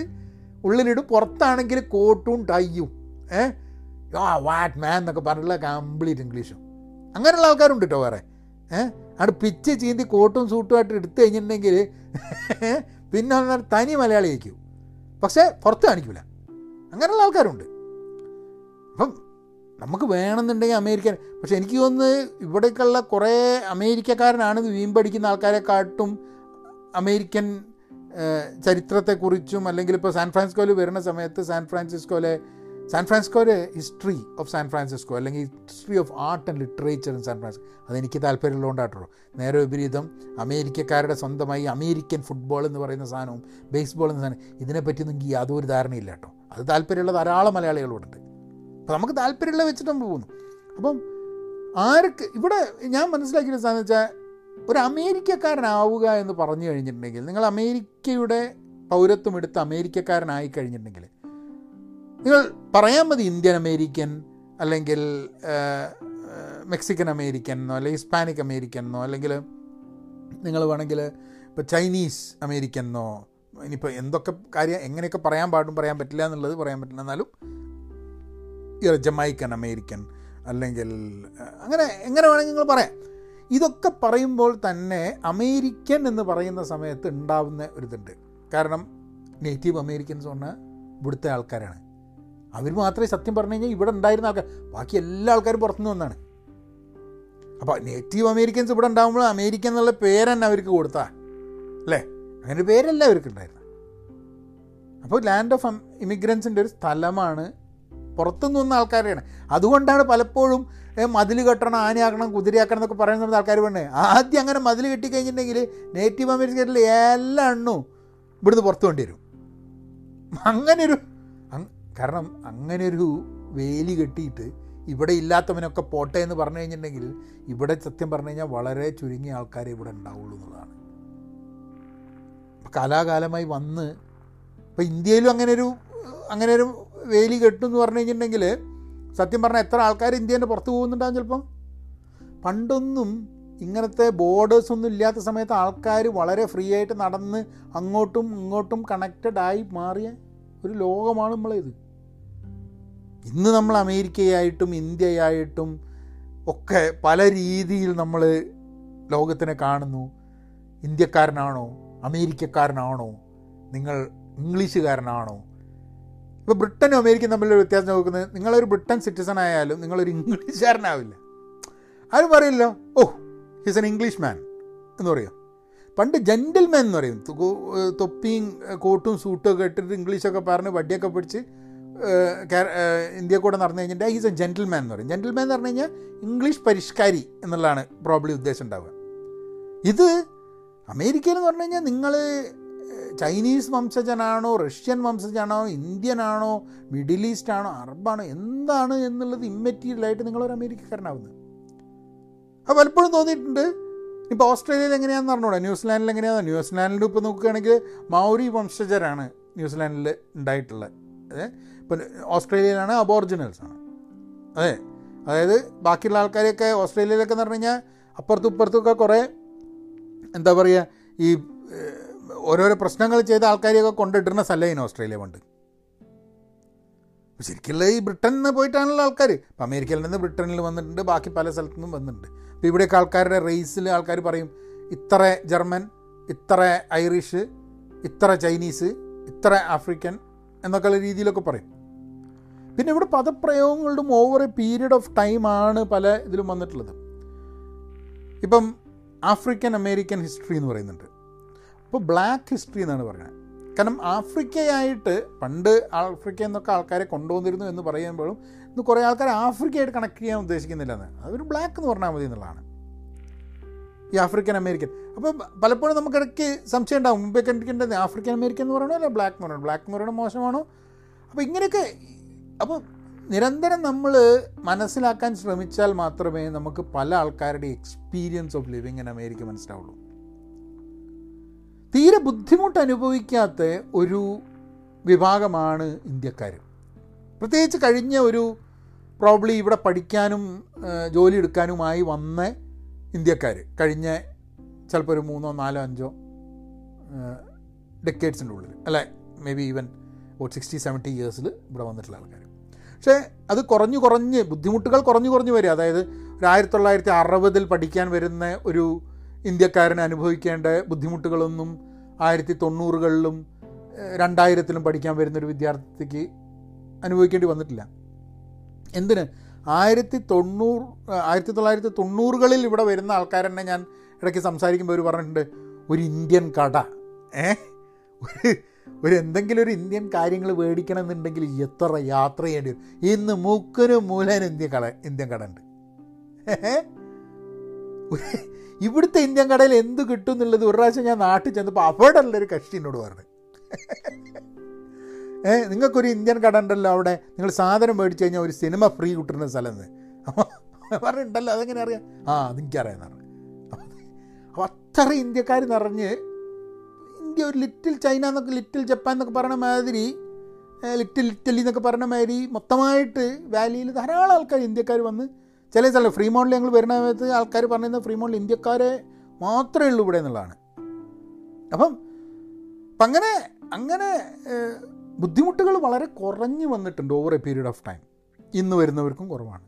ഉള്ളിലിടും. പുറത്താണെങ്കിൽ കോട്ടും ടൈയും ഏ? ആ വാറ്റ് മാൻ എന്നൊക്കെ പറഞ്ഞിട്ടുള്ള കംപ്ലീറ്റ് ഇംഗ്ലീഷും അങ്ങനെയുള്ള ആൾക്കാരുണ്ട് കേട്ടോ വേറെ. ഏഹ് അവിടെ പിച്ച് ചീന്തി കോട്ടും സൂട്ടുമായിട്ട് എടുത്തു കഴിഞ്ഞിട്ടുണ്ടെങ്കിൽ പിന്നെ തനി മലയാളി ആയിരിക്കും. പക്ഷേ പുറത്ത് കാണിക്കില്ല അങ്ങനെയുള്ള ആൾക്കാരുണ്ട്. നമുക്ക് വേണമെന്നുണ്ടെങ്കിൽ അമേരിക്കൻ പക്ഷെ എനിക്ക് തോന്നുന്നത് ഇവിടേക്കുള്ള കുറേ അമേരിക്കക്കാരനാണ് വീമ്പടിക്കുന്ന ആൾക്കാരെക്കാട്ടും അമേരിക്കൻ ചരിത്രത്തെക്കുറിച്ചും അല്ലെങ്കിൽ ഇപ്പോൾ സാൻ ഫ്രാൻസിസ്കോയിൽ വരുന്ന സമയത്ത് സാൻ ഫ്രാൻസിസ്കോയിലെ സാൻ ഫ്രാൻസിസ്കോയിലെ ഹിസ്റ്ററി ഓഫ് സാൻ ഫ്രാൻസിസ്കോ അല്ലെങ്കിൽ history of art and literature in San Francisco അതെനിക്ക് താല്പര്യമുള്ളതുകൊണ്ടാട്ടോ നേരെ വിപരീതം അമേരിക്കക്കാരുടെ സ്വന്തമായി അമേരിക്കൻ ഫുട്ബോൾ എന്ന് പറയുന്ന സാധനവും ബേസ്ബോൾ എന്ന സാധനം ഇതിനെപ്പറ്റിയൊന്നും എനിക്ക് യാതൊരു ധാരണയില്ല കേട്ടോ. അത് താല്പര്യമുള്ള ധാരാളം മലയാളികളുണ്ട്. അപ്പോൾ നമുക്ക് താല്പര്യമുള്ള വെച്ചിട്ട് നമ്മൾ പോകുന്നു. അപ്പം ആർക്ക് ഇവിടെ ഞാൻ മനസ്സിലാക്കിയ സാധനം വെച്ചാൽ ഒരു അമേരിക്കക്കാരനാവുക എന്ന് പറഞ്ഞു കഴിഞ്ഞിട്ടുണ്ടെങ്കിൽ നിങ്ങൾ അമേരിക്കയുടെ പൗരത്വം എടുത്ത് അമേരിക്കക്കാരനായി കഴിഞ്ഞിട്ടുണ്ടെങ്കിൽ നിങ്ങൾ പറയാൻ മതി ഇന്ത്യൻ അമേരിക്കൻ അല്ലെങ്കിൽ മെക്സിക്കൻ അമേരിക്കൻ എന്നോ അല്ലെങ്കിൽ ഹിസ്പാനിക് അമേരിക്കൻ എന്നോ അല്ലെങ്കിൽ നിങ്ങൾ വേണമെങ്കിൽ ഇപ്പോൾ ചൈനീസ് അമേരിക്കൻ എന്നോ ഇനിയിപ്പോൾ എന്തൊക്കെ കാര്യം എങ്ങനെയൊക്കെ പറയാൻ പാടും പറയാൻ പറ്റില്ല എന്നുള്ളത് പറയാൻ പറ്റില്ല. എന്നാലും ഈ ജമൈക്കൻ അമേരിക്കൻ അല്ലെങ്കിൽ അങ്ങനെ എങ്ങനെ വേണമെങ്കിൽ നിങ്ങൾ പറയാം. ഇതൊക്കെ പറയുമ്പോൾ തന്നെ അമേരിക്കൻ എന്ന് പറയുന്ന സമയത്ത് ഉണ്ടാവുന്ന ഒരിതുണ്ട് കാരണം നേറ്റീവ് അമേരിക്കൻസ് പറഞ്ഞാൽ ഇവിടുത്തെ ആൾക്കാരാണ്. അവർ മാത്രമേ സത്യം പറഞ്ഞു കഴിഞ്ഞാൽ ഇവിടെ ഉണ്ടായിരുന്ന ആൾക്കാർ ബാക്കി എല്ലാ ആൾക്കാരും പുറത്തുനിന്ന് വന്നാണ്. അപ്പോൾ നേറ്റീവ് അമേരിക്കൻസ് ഇവിടെ ഉണ്ടാകുമ്പോൾ അമേരിക്കൻ എന്നുള്ള പേര് തന്നെ അവർക്ക് കൊടുത്താ. അല്ലേ? അങ്ങനെ പേരല്ല അവർക്ക് ഉണ്ടായിരുന്നത്. അപ്പോൾ ലാൻഡ് ഓഫ് ഇമിഗ്രൻസിന്റെ ഒരു സ്ഥലമാണ് പുറത്തുനിന്ന് വന്ന ആൾക്കാരെയാണ്. അതുകൊണ്ടാണ് പലപ്പോഴും മതിൽ കെട്ടണം ആനയാക്കണം കുതിരയാക്കണം എന്നൊക്കെ പറയുന്ന ആൾക്കാർ വേണ്ടേ ആദ്യം അങ്ങനെ മതിൽ കെട്ടിക്കഴിഞ്ഞിട്ടുണ്ടെങ്കിൽ നേറ്റീവ് അമേരിക്കയിൽ എല്ലാ എണ്ണും ഇവിടുന്ന് പുറത്തു വേണ്ടി വരും അങ്ങനൊരു അങ്- കാരണം അങ്ങനൊരു വേലി കെട്ടിയിട്ട് ഇവിടെ ഇല്ലാത്തവനൊക്കെ പോട്ടെ എന്ന് പറഞ്ഞു കഴിഞ്ഞിട്ടുണ്ടെങ്കിൽ ഇവിടെ സത്യം പറഞ്ഞു കഴിഞ്ഞാൽ വളരെ ചുരുങ്ങിയ ആൾക്കാരെ ഇവിടെ ഉണ്ടാവുള്ളൂ എന്നുള്ളതാണ്. കലാകാലമായി വന്ന് ഇപ്പോൾ ഇന്ത്യയിലും അങ്ങനെ ഒരു അങ്ങനെ ഒരു വേലി കെട്ടും എന്ന് പറഞ്ഞു കഴിഞ്ഞിട്ടുണ്ടെങ്കിൽ സത്യം പറഞ്ഞാൽ എത്ര ആൾക്കാർ ഇന്ത്യേന്റെ പുറത്ത് പോകുന്നുണ്ടാകും ചിലപ്പം. പണ്ടൊന്നും ഇങ്ങനത്തെ ബോർഡേഴ്സ് ഒന്നും ഇല്ലാത്ത സമയത്ത് ആൾക്കാർ വളരെ ഫ്രീ ആയിട്ട് നടന്ന് അങ്ങോട്ടും ഇങ്ങോട്ടും കണക്റ്റഡ് ആയി മാറിയ ഒരു ലോകമാണ് നമ്മളേത് ഇന്ന് നമ്മൾ അമേരിക്കയായിട്ടും ഇന്ത്യയായിട്ടും ഒക്കെ പല രീതിയിൽ നമ്മൾ ലോകത്തിനെ കാണുന്നു. ഇന്ത്യക്കാരനാണോ? അമേരിക്കക്കാരനാണോ? നിങ്ങൾ ഇംഗ്ലീഷുകാരനാണോ? ഇപ്പോൾ ബ്രിട്ടനും അമേരിക്കയും തമ്മിലുള്ള വ്യത്യാസം നോക്കുന്നത് നിങ്ങളൊരു ബ്രിട്ടൻ സിറ്റിസൺ ആയാലും നിങ്ങളൊരു ഇംഗ്ലീഷുകാരനാവില്ല. ആരും പറയില്ലോ oh he's an English man എന്ന് പറയും. പണ്ട് ജെന്റിൽമാൻ എന്ന് പറയും. തൊപ്പിയും കോട്ടും സൂട്ടും ഒക്കെ ഇട്ടിട്ട് ഇംഗ്ലീഷൊക്കെ പറഞ്ഞ് വടിയൊക്കെ പിടിച്ച് ഇന്ത്യ കൂടെ നടന്നു കഴിഞ്ഞിട്ട് ഈസ് എ ജെന്റിൽമാൻ എന്ന് പറയും. ജെന്റിൽമാൻ എന്ന് പറഞ്ഞു കഴിഞ്ഞാൽ ഇംഗ്ലീഷ് പരിഷ്കാരി എന്നുള്ളതാണ് പ്രോബ്ലി ഉദ്ദേശം ഉണ്ടാവുക. ഇത് അമേരിക്കയിൽ എന്ന് പറഞ്ഞു കഴിഞ്ഞാൽ നിങ്ങൾ ചൈനീസ് വംശജനാണോ റഷ്യൻ വംശജനാണോ ഇന്ത്യനാണോ മിഡിൽ ഈസ്റ്റ് ആണോ അറബാണോ എന്താണ് എന്നുള്ളത് ഇമ്മറ്റീരിയലായിട്ട് നിങ്ങളൊരു അമേരിക്കക്കാരനാവുന്നത്. അത് പലപ്പോഴും തോന്നിയിട്ടുണ്ട്. ഇപ്പോൾ ഓസ്ട്രേലിയയിൽ എങ്ങനെയാണെന്ന് പറഞ്ഞൂടാ ന്യൂസിലാൻഡിൽ എങ്ങനെയാണെന്ന് ന്യൂസിലാൻഡിൽ ഇപ്പോൾ നോക്കുകയാണെങ്കിൽ മൗരി വംശജരാണ് ന്യൂസിലാൻഡിൽ ഉണ്ടായിട്ടുള്ളത്. അതെ ഇപ്പം ഓസ്ട്രേലിയയിലാണ് അബോറിജിനൽസാണ് അതെ. അതായത് ബാക്കിയുള്ള ആൾക്കാരെയൊക്കെ ഓസ്ട്രേലിയയിലൊക്കെ എന്ന് പറഞ്ഞു കഴിഞ്ഞാൽ അപ്പുറത്തും ഇപ്പുറത്തുമൊക്കെ കുറേ എന്താ പറയുക ഈ ഓരോരോ പ്രശ്നങ്ങൾ ചെയ്ത ആൾക്കാരെയൊക്കെ കൊണ്ടിടുന്ന ഇനി ഓസ്ട്രേലിയ പണ്ട്. ശരിക്കുള്ള ഈ ബ്രിട്ടനിൽ നിന്ന് പോയിട്ടാണല്ലോ ആൾക്കാർ ഇപ്പം അമേരിക്കയിൽ നിന്ന് ബ്രിട്ടനിൽ വന്നിട്ടുണ്ട് ബാക്കി പല സ്ഥലത്തു നിന്നും വന്നിട്ടുണ്ട്. അപ്പോൾ ഇവിടെയൊക്കെ ആൾക്കാരുടെ റേസിൽ ആൾക്കാർ പറയും ഇത്ര ജർമ്മൻ ഇത്ര ഐറിഷ് ഇത്ര ചൈനീസ് ഇത്ര ആഫ്രിക്കൻ എന്നൊക്കെയുള്ള രീതിയിലൊക്കെ പറയും. പിന്നെ ഇവിടെ പദപ്രയോഗങ്ങളുടെ ഓവർ എ പീരീഡ് ഓഫ് ടൈമാണ് പല ഇതിലും വന്നിട്ടുള്ളത്. ഇപ്പം ആഫ്രിക്കൻ അമേരിക്കൻ ഹിസ്റ്ററി എന്ന് പറയുന്നുണ്ട്. അപ്പോൾ ബ്ലാക്ക് ഹിസ്റ്ററി എന്നാണ് പറയുന്നത്. കാരണം ആഫ്രിക്കയായിട്ട് പണ്ട് ആഫ്രിക്ക എന്നൊക്കെ ആൾക്കാരെ കൊണ്ടുവന്നിരുന്നു എന്ന് പറയുമ്പോഴും ഇന്ന് കുറേ ആൾക്കാർ ആഫ്രിക്കയായിട്ട് കണക്ട് ചെയ്യാൻ ഉദ്ദേശിക്കുന്നില്ലെന്ന്. അതൊരു ബ്ലാക്ക് എന്ന് പറഞ്ഞാൽ മതി എന്നുള്ളതാണ്. ഈ ആഫ്രിക്കൻ അമേരിക്കൻ അപ്പോൾ പലപ്പോഴും നമുക്കിടയ്ക്ക് സംശയം ഉണ്ടാവും മുമ്പേ കണ്ടിരിക്കേണ്ടത് ആഫ്രിക്കൻ അമേരിക്കൻ എന്ന് പറയണോ അല്ല ബ്ലാക്ക് എന്ന് പറയണോ ബ്ലാക്ക് എന്ന് പറയണോ മോശമാണോ? അപ്പോൾ ഇങ്ങനെയൊക്കെ അപ്പോൾ നിരന്തരം നമ്മൾ മനസ്സിലാക്കാൻ ശ്രമിച്ചാൽ മാത്രമേ നമുക്ക് പല ആൾക്കാരുടെ experience of living in America മനസ്സിലാവുള്ളൂ. തീരെ ബുദ്ധിമുട്ട് അനുഭവിക്കാത്ത ഒരു വിഭാഗമാണ് ഇന്ത്യക്കാർ പ്രത്യേകിച്ച് കഴിഞ്ഞ ഒരു പ്രോബ്ലി ഇവിടെ പഠിക്കാനും ജോലി എടുക്കാനുമായി വന്ന ഇന്ത്യക്കാർ കഴിഞ്ഞ ചിലപ്പോൾ ഒരു മൂന്നോ നാലോ അഞ്ചോ ഡെക്കേഡ്സിന്റെ ഉള്ളിൽ അല്ലെ? മേ ബി ഈവൻ ഒരു സിക്സ്റ്റി സെവന്റി ഇയേഴ്സിൽ ഇവിടെ വന്നിട്ടുള്ള ആൾക്കാർ പക്ഷേ അത് കുറഞ്ഞു കുറഞ്ഞ് ബുദ്ധിമുട്ടുകൾ കുറഞ്ഞു കുറഞ്ഞു വരിക. അതായത് ഒരു ആയിരത്തി തൊള്ളായിരത്തി അറുപതിൽ പഠിക്കാൻ വരുന്ന ഒരു ഇന്ത്യക്കാരന് അനുഭവിക്കേണ്ട ബുദ്ധിമുട്ടുകളൊന്നും ആയിരത്തി തൊണ്ണൂറുകളിലും രണ്ടായിരത്തിലും പഠിക്കാൻ വരുന്നൊരു വിദ്യാർത്ഥിക്ക് അനുഭവിക്കേണ്ടി വന്നിട്ടില്ല. എന്തിന്? ആയിരത്തി തൊണ്ണൂറ് ആയിരത്തി തൊള്ളായിരത്തി തൊണ്ണൂറുകളിൽ ഇവിടെ വരുന്ന ആൾക്കാരെന്നെ ഞാൻ ഇടയ്ക്ക് സംസാരിക്കുമ്പോൾ അവർ പറഞ്ഞിട്ടുണ്ട് ഒരു ഇന്ത്യൻ കട. ഏ? ഒരു ഒരു എന്തെങ്കിലും ഒരു ഇന്ത്യൻ കാര്യങ്ങൾ മേടിക്കണം എന്നുണ്ടെങ്കിൽ എത്ര യാത്ര ചെയ്യേണ്ടി വരും. ഇന്ന് മൂക്കനും മൂലനും ഇന്ത്യ കട ഇന്ത്യൻ കട ഉണ്ട്. ഇവിടുത്തെ ഇന്ത്യൻ കടയിൽ എന്ത് കിട്ടും എന്നുള്ളത് ഒരു പ്രാവശ്യം ഞാൻ നാട്ടിൽ ചെന്നപ്പോൾ അവിടെ ഉള്ളൊരു കക്ഷി എന്നോട് പറഞ്ഞു. ഏ നിങ്ങൾക്കൊരു ഇന്ത്യൻ കട ഉണ്ടല്ലോ അവിടെ. നിങ്ങൾ സാധനം മേടിച്ചു കഴിഞ്ഞാൽ ഒരു സിനിമ ഫ്രീ കിട്ടുന്ന സ്ഥലം പറഞ്ഞിട്ടുണ്ടല്ലോ അതെങ്ങനെ അറിയാം? ആ അതെനിക്കറിയാമെന്ന് പറഞ്ഞു. അപ്പോൾ അത്ര ഇന്ത്യക്കാർ നിറഞ്ഞ് ഇന്ത്യ ഒരു ലിറ്റിൽ ചൈന എന്നൊക്കെ ലിറ്റിൽ ജപ്പാൻ എന്നൊക്കെ പറഞ്ഞ മാതിരി ലിറ്റിൽ ഇറ്റലി എന്നൊക്കെ പറഞ്ഞ മാതിരി മൊത്തമായിട്ട് വാലിയിൽ ധാരാളം ആൾക്കാർ ഇന്ത്യക്കാർ വന്ന് ചില സ്ഥലം ഫ്രീ മോഡിൽ ഞങ്ങൾ വരുന്ന സമയത്ത് ആൾക്കാർ പറയുന്നത് ഫ്രീ മോഡൽ ഇന്ത്യക്കാരെ മാത്രമേ ഉള്ളൂ ഇവിടെ എന്നുള്ളതാണ്. അപ്പം അപ്പം അങ്ങനെ അങ്ങനെ ബുദ്ധിമുട്ടുകൾ വളരെ കുറഞ്ഞു വന്നിട്ടുണ്ട് over a period of time ഇന്ന് വരുന്നവർക്കും കുറവാണ്.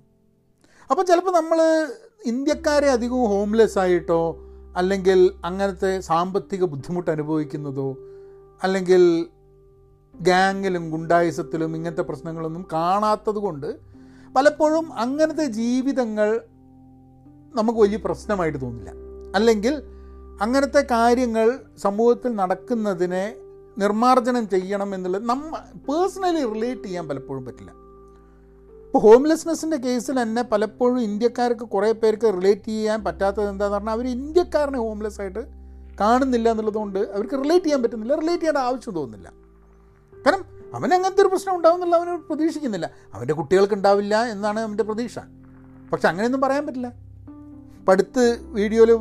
അപ്പം ചിലപ്പോൾ നമ്മൾ ഇന്ത്യക്കാരെ അധികവും ഹോംലെസ് ആയിട്ടോ അല്ലെങ്കിൽ അങ്ങനത്തെ സാമ്പത്തിക ബുദ്ധിമുട്ട് അനുഭവിക്കുന്നതോ അല്ലെങ്കിൽ ഗാങ്ങിലും ഗുണ്ടായുസത്തിലും ഇങ്ങനത്തെ പ്രശ്നങ്ങളൊന്നും കാണാത്തത് കൊണ്ട് പലപ്പോഴും അങ്ങനത്തെ ജീവിതങ്ങൾ നമുക്ക് വലിയ പ്രശ്നമായിട്ട് തോന്നില്ല. അല്ലെങ്കിൽ അങ്ങനത്തെ കാര്യങ്ങൾ സമൂഹത്തിൽ നടക്കുന്നതിനെ നിർമ്മാർജനം ചെയ്യണം എന്നുള്ളത് നമ്മ പേഴ്സണലി റിലേറ്റ് ചെയ്യാൻ പലപ്പോഴും പറ്റില്ല. ഇപ്പോൾ ഹോംലെസ്നെസ്സിന്റെ കേസിൽ തന്നെ പലപ്പോഴും ഇന്ത്യക്കാർക്ക് കുറേ പേർക്ക് റിലേറ്റ് ചെയ്യാൻ പറ്റാത്തത് എന്താണെന്ന് പറഞ്ഞാൽ അവർ ഇന്ത്യക്കാരനെ ഹോംലെസ് ആയിട്ട് കാണുന്നില്ല എന്നുള്ളതുകൊണ്ട് അവർക്ക് റിലേറ്റ് ചെയ്യാൻ പറ്റുന്നില്ല റിലേറ്റ് ചെയ്യേണ്ട ആവശ്യം തോന്നുന്നില്ല. കാരണം അവൻ അങ്ങനത്തെ ഒരു പ്രശ്നം ഉണ്ടാവുമെന്നുള്ള അവന് പ്രതീക്ഷിക്കുന്നില്ല. അവന്റെ കുട്ടികൾക്ക് ഉണ്ടാവില്ല എന്നാണ് അവന്റെ പ്രതീക്ഷ. പക്ഷെ അങ്ങനെയൊന്നും പറയാൻ പറ്റില്ല. അടുത്ത് വീഡിയോയിൽ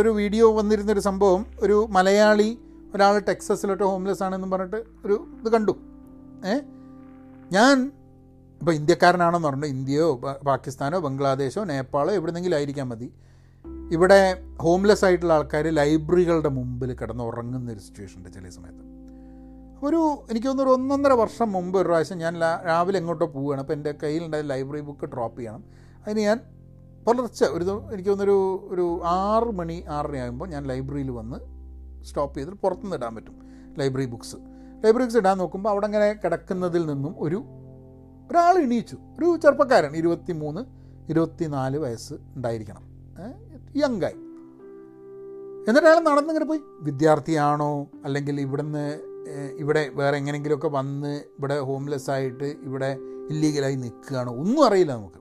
ഒരു വീഡിയോ വന്നിരുന്നൊരു സംഭവം ഒരു മലയാളി ഒരാൾ ടെക്സസിലോട്ട് ഹോംലെസ് ആണെന്നും പറഞ്ഞിട്ട് ഒരു ഇത് കണ്ടു. ഏ? ഞാൻ ഇപ്പോൾ ഇന്ത്യക്കാരനാണെന്ന് പറഞ്ഞു. ഇന്ത്യയോ പാകിസ്ഥാനോ ബംഗ്ലാദേശോ നേപ്പാളോ എവിടെന്നെങ്കിലും ആയിരിക്കാൻ മതി. ഇവിടെ ഹോംലെസ് ആയിട്ടുള്ള ആൾക്കാർ ലൈബ്രറികളുടെ മുമ്പിൽ കിടന്ന് ഉറങ്ങുന്ന ഒരു സിറ്റുവേഷൻ ഉണ്ട് ചില സമയത്ത്. ഒരു എനിക്ക് തോന്നുന്നു ഒരു ഒന്നൊന്നര വർഷം മുമ്പ് ഒരു പ്രാവശ്യം ഞാൻ രാവിലെ എങ്ങോട്ടോ പോവുകയാണ്. അപ്പോൾ എന്റെ കയ്യിലുണ്ടായ ലൈബ്രറി ബുക്ക് ഡ്രോപ്പ് ചെയ്യണം. അതിന് ഞാൻ പുലർച്ചെ ഒരു എനിക്ക് തോന്നുന്നൊരു ഒരു ആറ് മണി ആറര ആകുമ്പോൾ ഞാൻ ലൈബ്രറിയിൽ വന്ന് സ്റ്റോപ്പ് ചെയ്തിട്ട് പുറത്തുനിന്ന് ഇടാൻ പറ്റും ലൈബ്രറി ബുക്സ്. ലൈബ്രറി ബുക്സ് ഇടാൻ നോക്കുമ്പോൾ അവിടെ അങ്ങനെ കിടക്കുന്നതിൽ നിന്നും ഒരു ഒരാൾ എണീച്ചു. ഒരു ചെറുപ്പക്കാരൻ ഇരുപത്തി മൂന്ന് ഇരുപത്തി നാല് വയസ്സ് ഉണ്ടായിരിക്കണം യങ്ങായി എന്നിട്ട് അയാൾ നടന്നിങ്ങനെ പോയി. വിദ്യാർത്ഥിയാണോ? അല്ലെങ്കിൽ ഇവിടുന്ന് ഇവിടെ വേറെ എങ്ങനെങ്കിലുമൊക്കെ വന്ന് ഇവിടെ ഹോംലെസ് ആയിട്ട് ഇവിടെ ഇല്ലീഗലായി നിൽക്കുകയാണ്. ഒന്നും അറിയില്ല നമുക്ക്.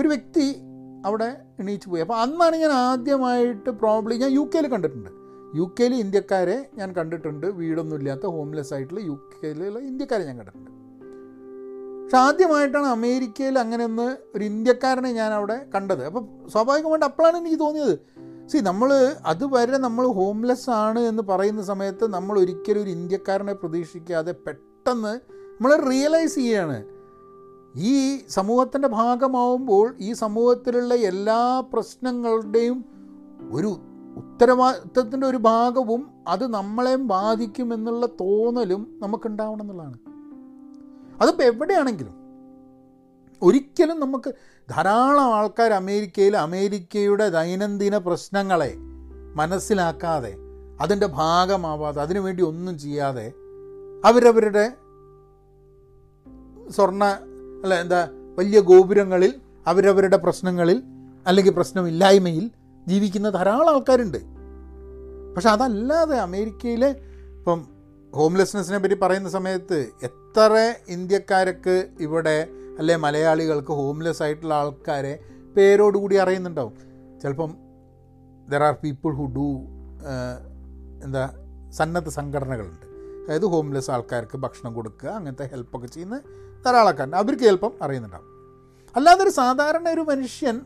ഒരു വ്യക്തി അവിടെ എണീച്ച് പോയി. അപ്പോൾ അന്നാണ് ഞാൻ ആദ്യമായിട്ട് പ്രോബ്ലി ഞാൻ യു കെയിൽ കണ്ടിട്ടുണ്ട്. യു കെയിൽ ഇന്ത്യക്കാരെ ഞാൻ കണ്ടിട്ടുണ്ട്. വീടൊന്നും ഇല്ലാത്ത ഹോംലെസ് ആയിട്ടുള്ള യു കെയിലുള്ള ഇന്ത്യക്കാരെ ഞാൻ കണ്ടിട്ടുണ്ട്. പക്ഷെ ആദ്യമായിട്ടാണ് അമേരിക്കയിൽ അങ്ങനെയൊന്ന് ഒരു ഇന്ത്യക്കാരനെ ഞാൻ അവിടെ കണ്ടത്. അപ്പോൾ സ്വാഭാവികമായിട്ട് അപ്പോഴാണ് എനിക്ക് തോന്നിയത് സി നമ്മൾ അതുവരെ നമ്മൾ ഹോംലെസ് ആണ് എന്ന് പറയുന്ന സമയത്ത് നമ്മൾ ഒരിക്കലും ഒരു ഇന്ത്യക്കാരനെ പ്രതീക്ഷിക്കാതെ പെട്ടെന്ന് നമ്മൾ റിയലൈസ് ചെയ്യുകയാണ് ഈ സമൂഹത്തിന്റെ ഭാഗമാവുമ്പോൾ ഈ സമൂഹത്തിലുള്ള എല്ലാ പ്രശ്നങ്ങളുടെയും ഒരു ഉത്തരവാദിത്വത്തിന്റെ ഒരു ഭാഗവും അത് നമ്മളെയും ബാധിക്കുമെന്നുള്ള തോന്നലും നമുക്കുണ്ടാവണം എന്നുള്ളതാണ്. അതിപ്പോൾ എവിടെയാണെങ്കിലും ഒരിക്കലും നമുക്ക് ധാരാളം ആൾക്കാർ അമേരിക്കയിൽ അമേരിക്കയുടെ ദൈനംദിന പ്രശ്നങ്ങളെ മനസ്സിലാക്കാതെ അതിന്റെ ഭാഗമാവാതെ അതിനുവേണ്ടി ഒന്നും ചെയ്യാതെ അവരവരുടെ സ്വർണ അല്ല എന്താ വലിയ ഗോപുരങ്ങളിൽ അവരവരുടെ പ്രശ്നങ്ങളിൽ അല്ലെങ്കിൽ പ്രശ്നമില്ലായ്മയിൽ ജീവിക്കുന്ന ധാരാളം ആൾക്കാരുണ്ട്. പക്ഷെ അതല്ലാതെ അമേരിക്കയിലെ ഇപ്പം ഹോംലെസ്നെസ്സിനെ പറ്റി പറയുന്ന സമയത്ത് എത്ര ഇന്ത്യക്കാർക്ക് ഇവിടെ അല്ലെ? മലയാളികൾക്ക് ഹോംലെസ് ആയിട്ടുള്ള ആൾക്കാരെ പേരോടുകൂടി അറിയുന്നുണ്ടാവും. ചിലപ്പം there are people who do എന്താ സന്നദ്ധ സംഘടനകളുണ്ട്. അതായത് ഹോംലെസ് ആൾക്കാർക്ക് ഭക്ഷണം കൊടുക്കുക അങ്ങനത്തെ ഹെൽപ്പൊക്കെ ചെയ്യുന്ന ധാരാളം ആൾക്കാരുണ്ട് അവർക്ക് ചിലപ്പം അറിയുന്നുണ്ടാവും. അല്ലാതെ ഒരു സാധാരണ ഒരു മനുഷ്യൻ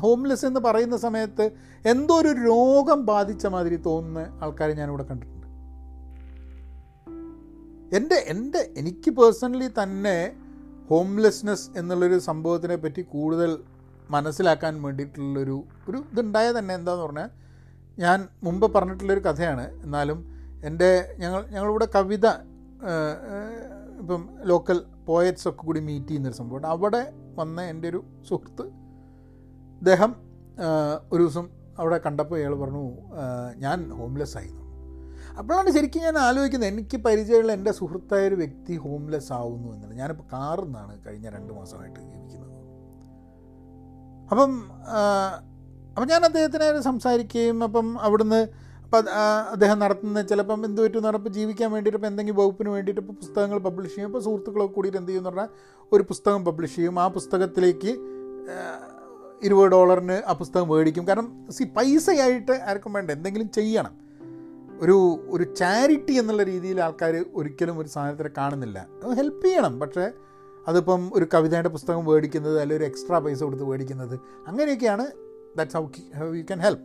ഹോംലെസ് എന്ന് പറയുന്ന സമയത്ത് എന്തോ ഒരു രോഗം ബാധിച്ച മാതിരി തോന്നുന്ന ആൾക്കാരെ ഞാനിവിടെ കണ്ടിട്ടുണ്ട്. എന്റെ എന്റെ എനിക്ക് പേഴ്സണലി തന്നെ ഹോംലെസ്നെസ് എന്നുള്ളൊരു സംഭവത്തിനെ പറ്റി കൂടുതൽ മനസ്സിലാക്കാൻ വേണ്ടിയിട്ടുള്ളൊരു ഒരു ഇതുണ്ടായ തന്നെ എന്താന്ന് പറഞ്ഞാൽ ഞാൻ മുമ്പ് പറഞ്ഞിട്ടുള്ളൊരു കഥയാണ്. എന്നാലും എന്റെ ഞങ്ങൾ ഞങ്ങളിവിടെ കവിത ഇപ്പം ലോക്കൽ പോയറ്റ്സ് ഒക്കെ കൂടി മീറ്റ് ചെയ്യുന്നൊരു സംഭവമുണ്ട്. അവിടെ വന്ന എന്റെ ഒരു സുഹൃത്ത് അദ്ദേഹം ഒരു ദിവസം അവിടെ കണ്ടപ്പോൾ ഇയാൾ പറഞ്ഞു ഞാൻ ഹോംലെസ് ആയിരുന്നു. അപ്പോഴാണ് ശരിക്കും ഞാൻ ആലോചിക്കുന്നത് എനിക്ക് പരിചയമുള്ള എന്റെ സുഹൃത്തായ ഒരു വ്യക്തി ഹോംലെസ് ആവുന്നു എന്നുള്ളത്. ഞാനിപ്പോൾ കാറിൽ നിന്നാണ് കഴിഞ്ഞ രണ്ട് മാസമായിട്ട് ജീവിക്കുന്നത്. അപ്പം അപ്പം ഞാൻ അദ്ദേഹത്തിനെ സംസാരിക്കുകയും അപ്പം അവിടുന്ന് അപ്പം അദ്ദേഹം നടത്തുന്ന ചിലപ്പം എന്ത് പറ്റും പറഞ്ഞപ്പോൾ ജീവിക്കാൻ വേണ്ടിയിട്ട് ഇപ്പോൾ എന്തെങ്കിലും വകുപ്പിന് വേണ്ടിയിട്ട് ഇപ്പോൾ പുസ്തകങ്ങൾ പബ്ലിഷ് ചെയ്യും. അപ്പോൾ സുഹൃത്തുക്കളൊക്കെ കൂടിയിട്ട് എന്ത് ചെയ്യുമെന്ന് പറഞ്ഞാൽ ഒരു പുസ്തകം പബ്ലിഷ് ചെയ്യും. ആ പുസ്തകത്തിലേക്ക് ഇരുപത് ഡോളറിന് ആ പുസ്തകം മേടിക്കും. കാരണം സി പൈസയായിട്ട് ആർക്കും വേണ്ട. എന്തെങ്കിലും ചെയ്യണം. ഒരു ഒരു ചാരിറ്റി എന്നുള്ള രീതിയിൽ ആൾക്കാർ ഒരിക്കലും ഒരു സാധനത്തിനെ കാണുന്നില്ല. ഹെൽപ്പ് ചെയ്യണം. പക്ഷേ അതിപ്പം ഒരു കവിതയുടെ പുസ്തകം മേടിക്കുന്നത് അല്ലെങ്കിൽ ഒരു എക്സ്ട്രാ പൈസ കൊടുത്ത് മേടിക്കുന്നത് അങ്ങനെയൊക്കെയാണ്. That's how how you can help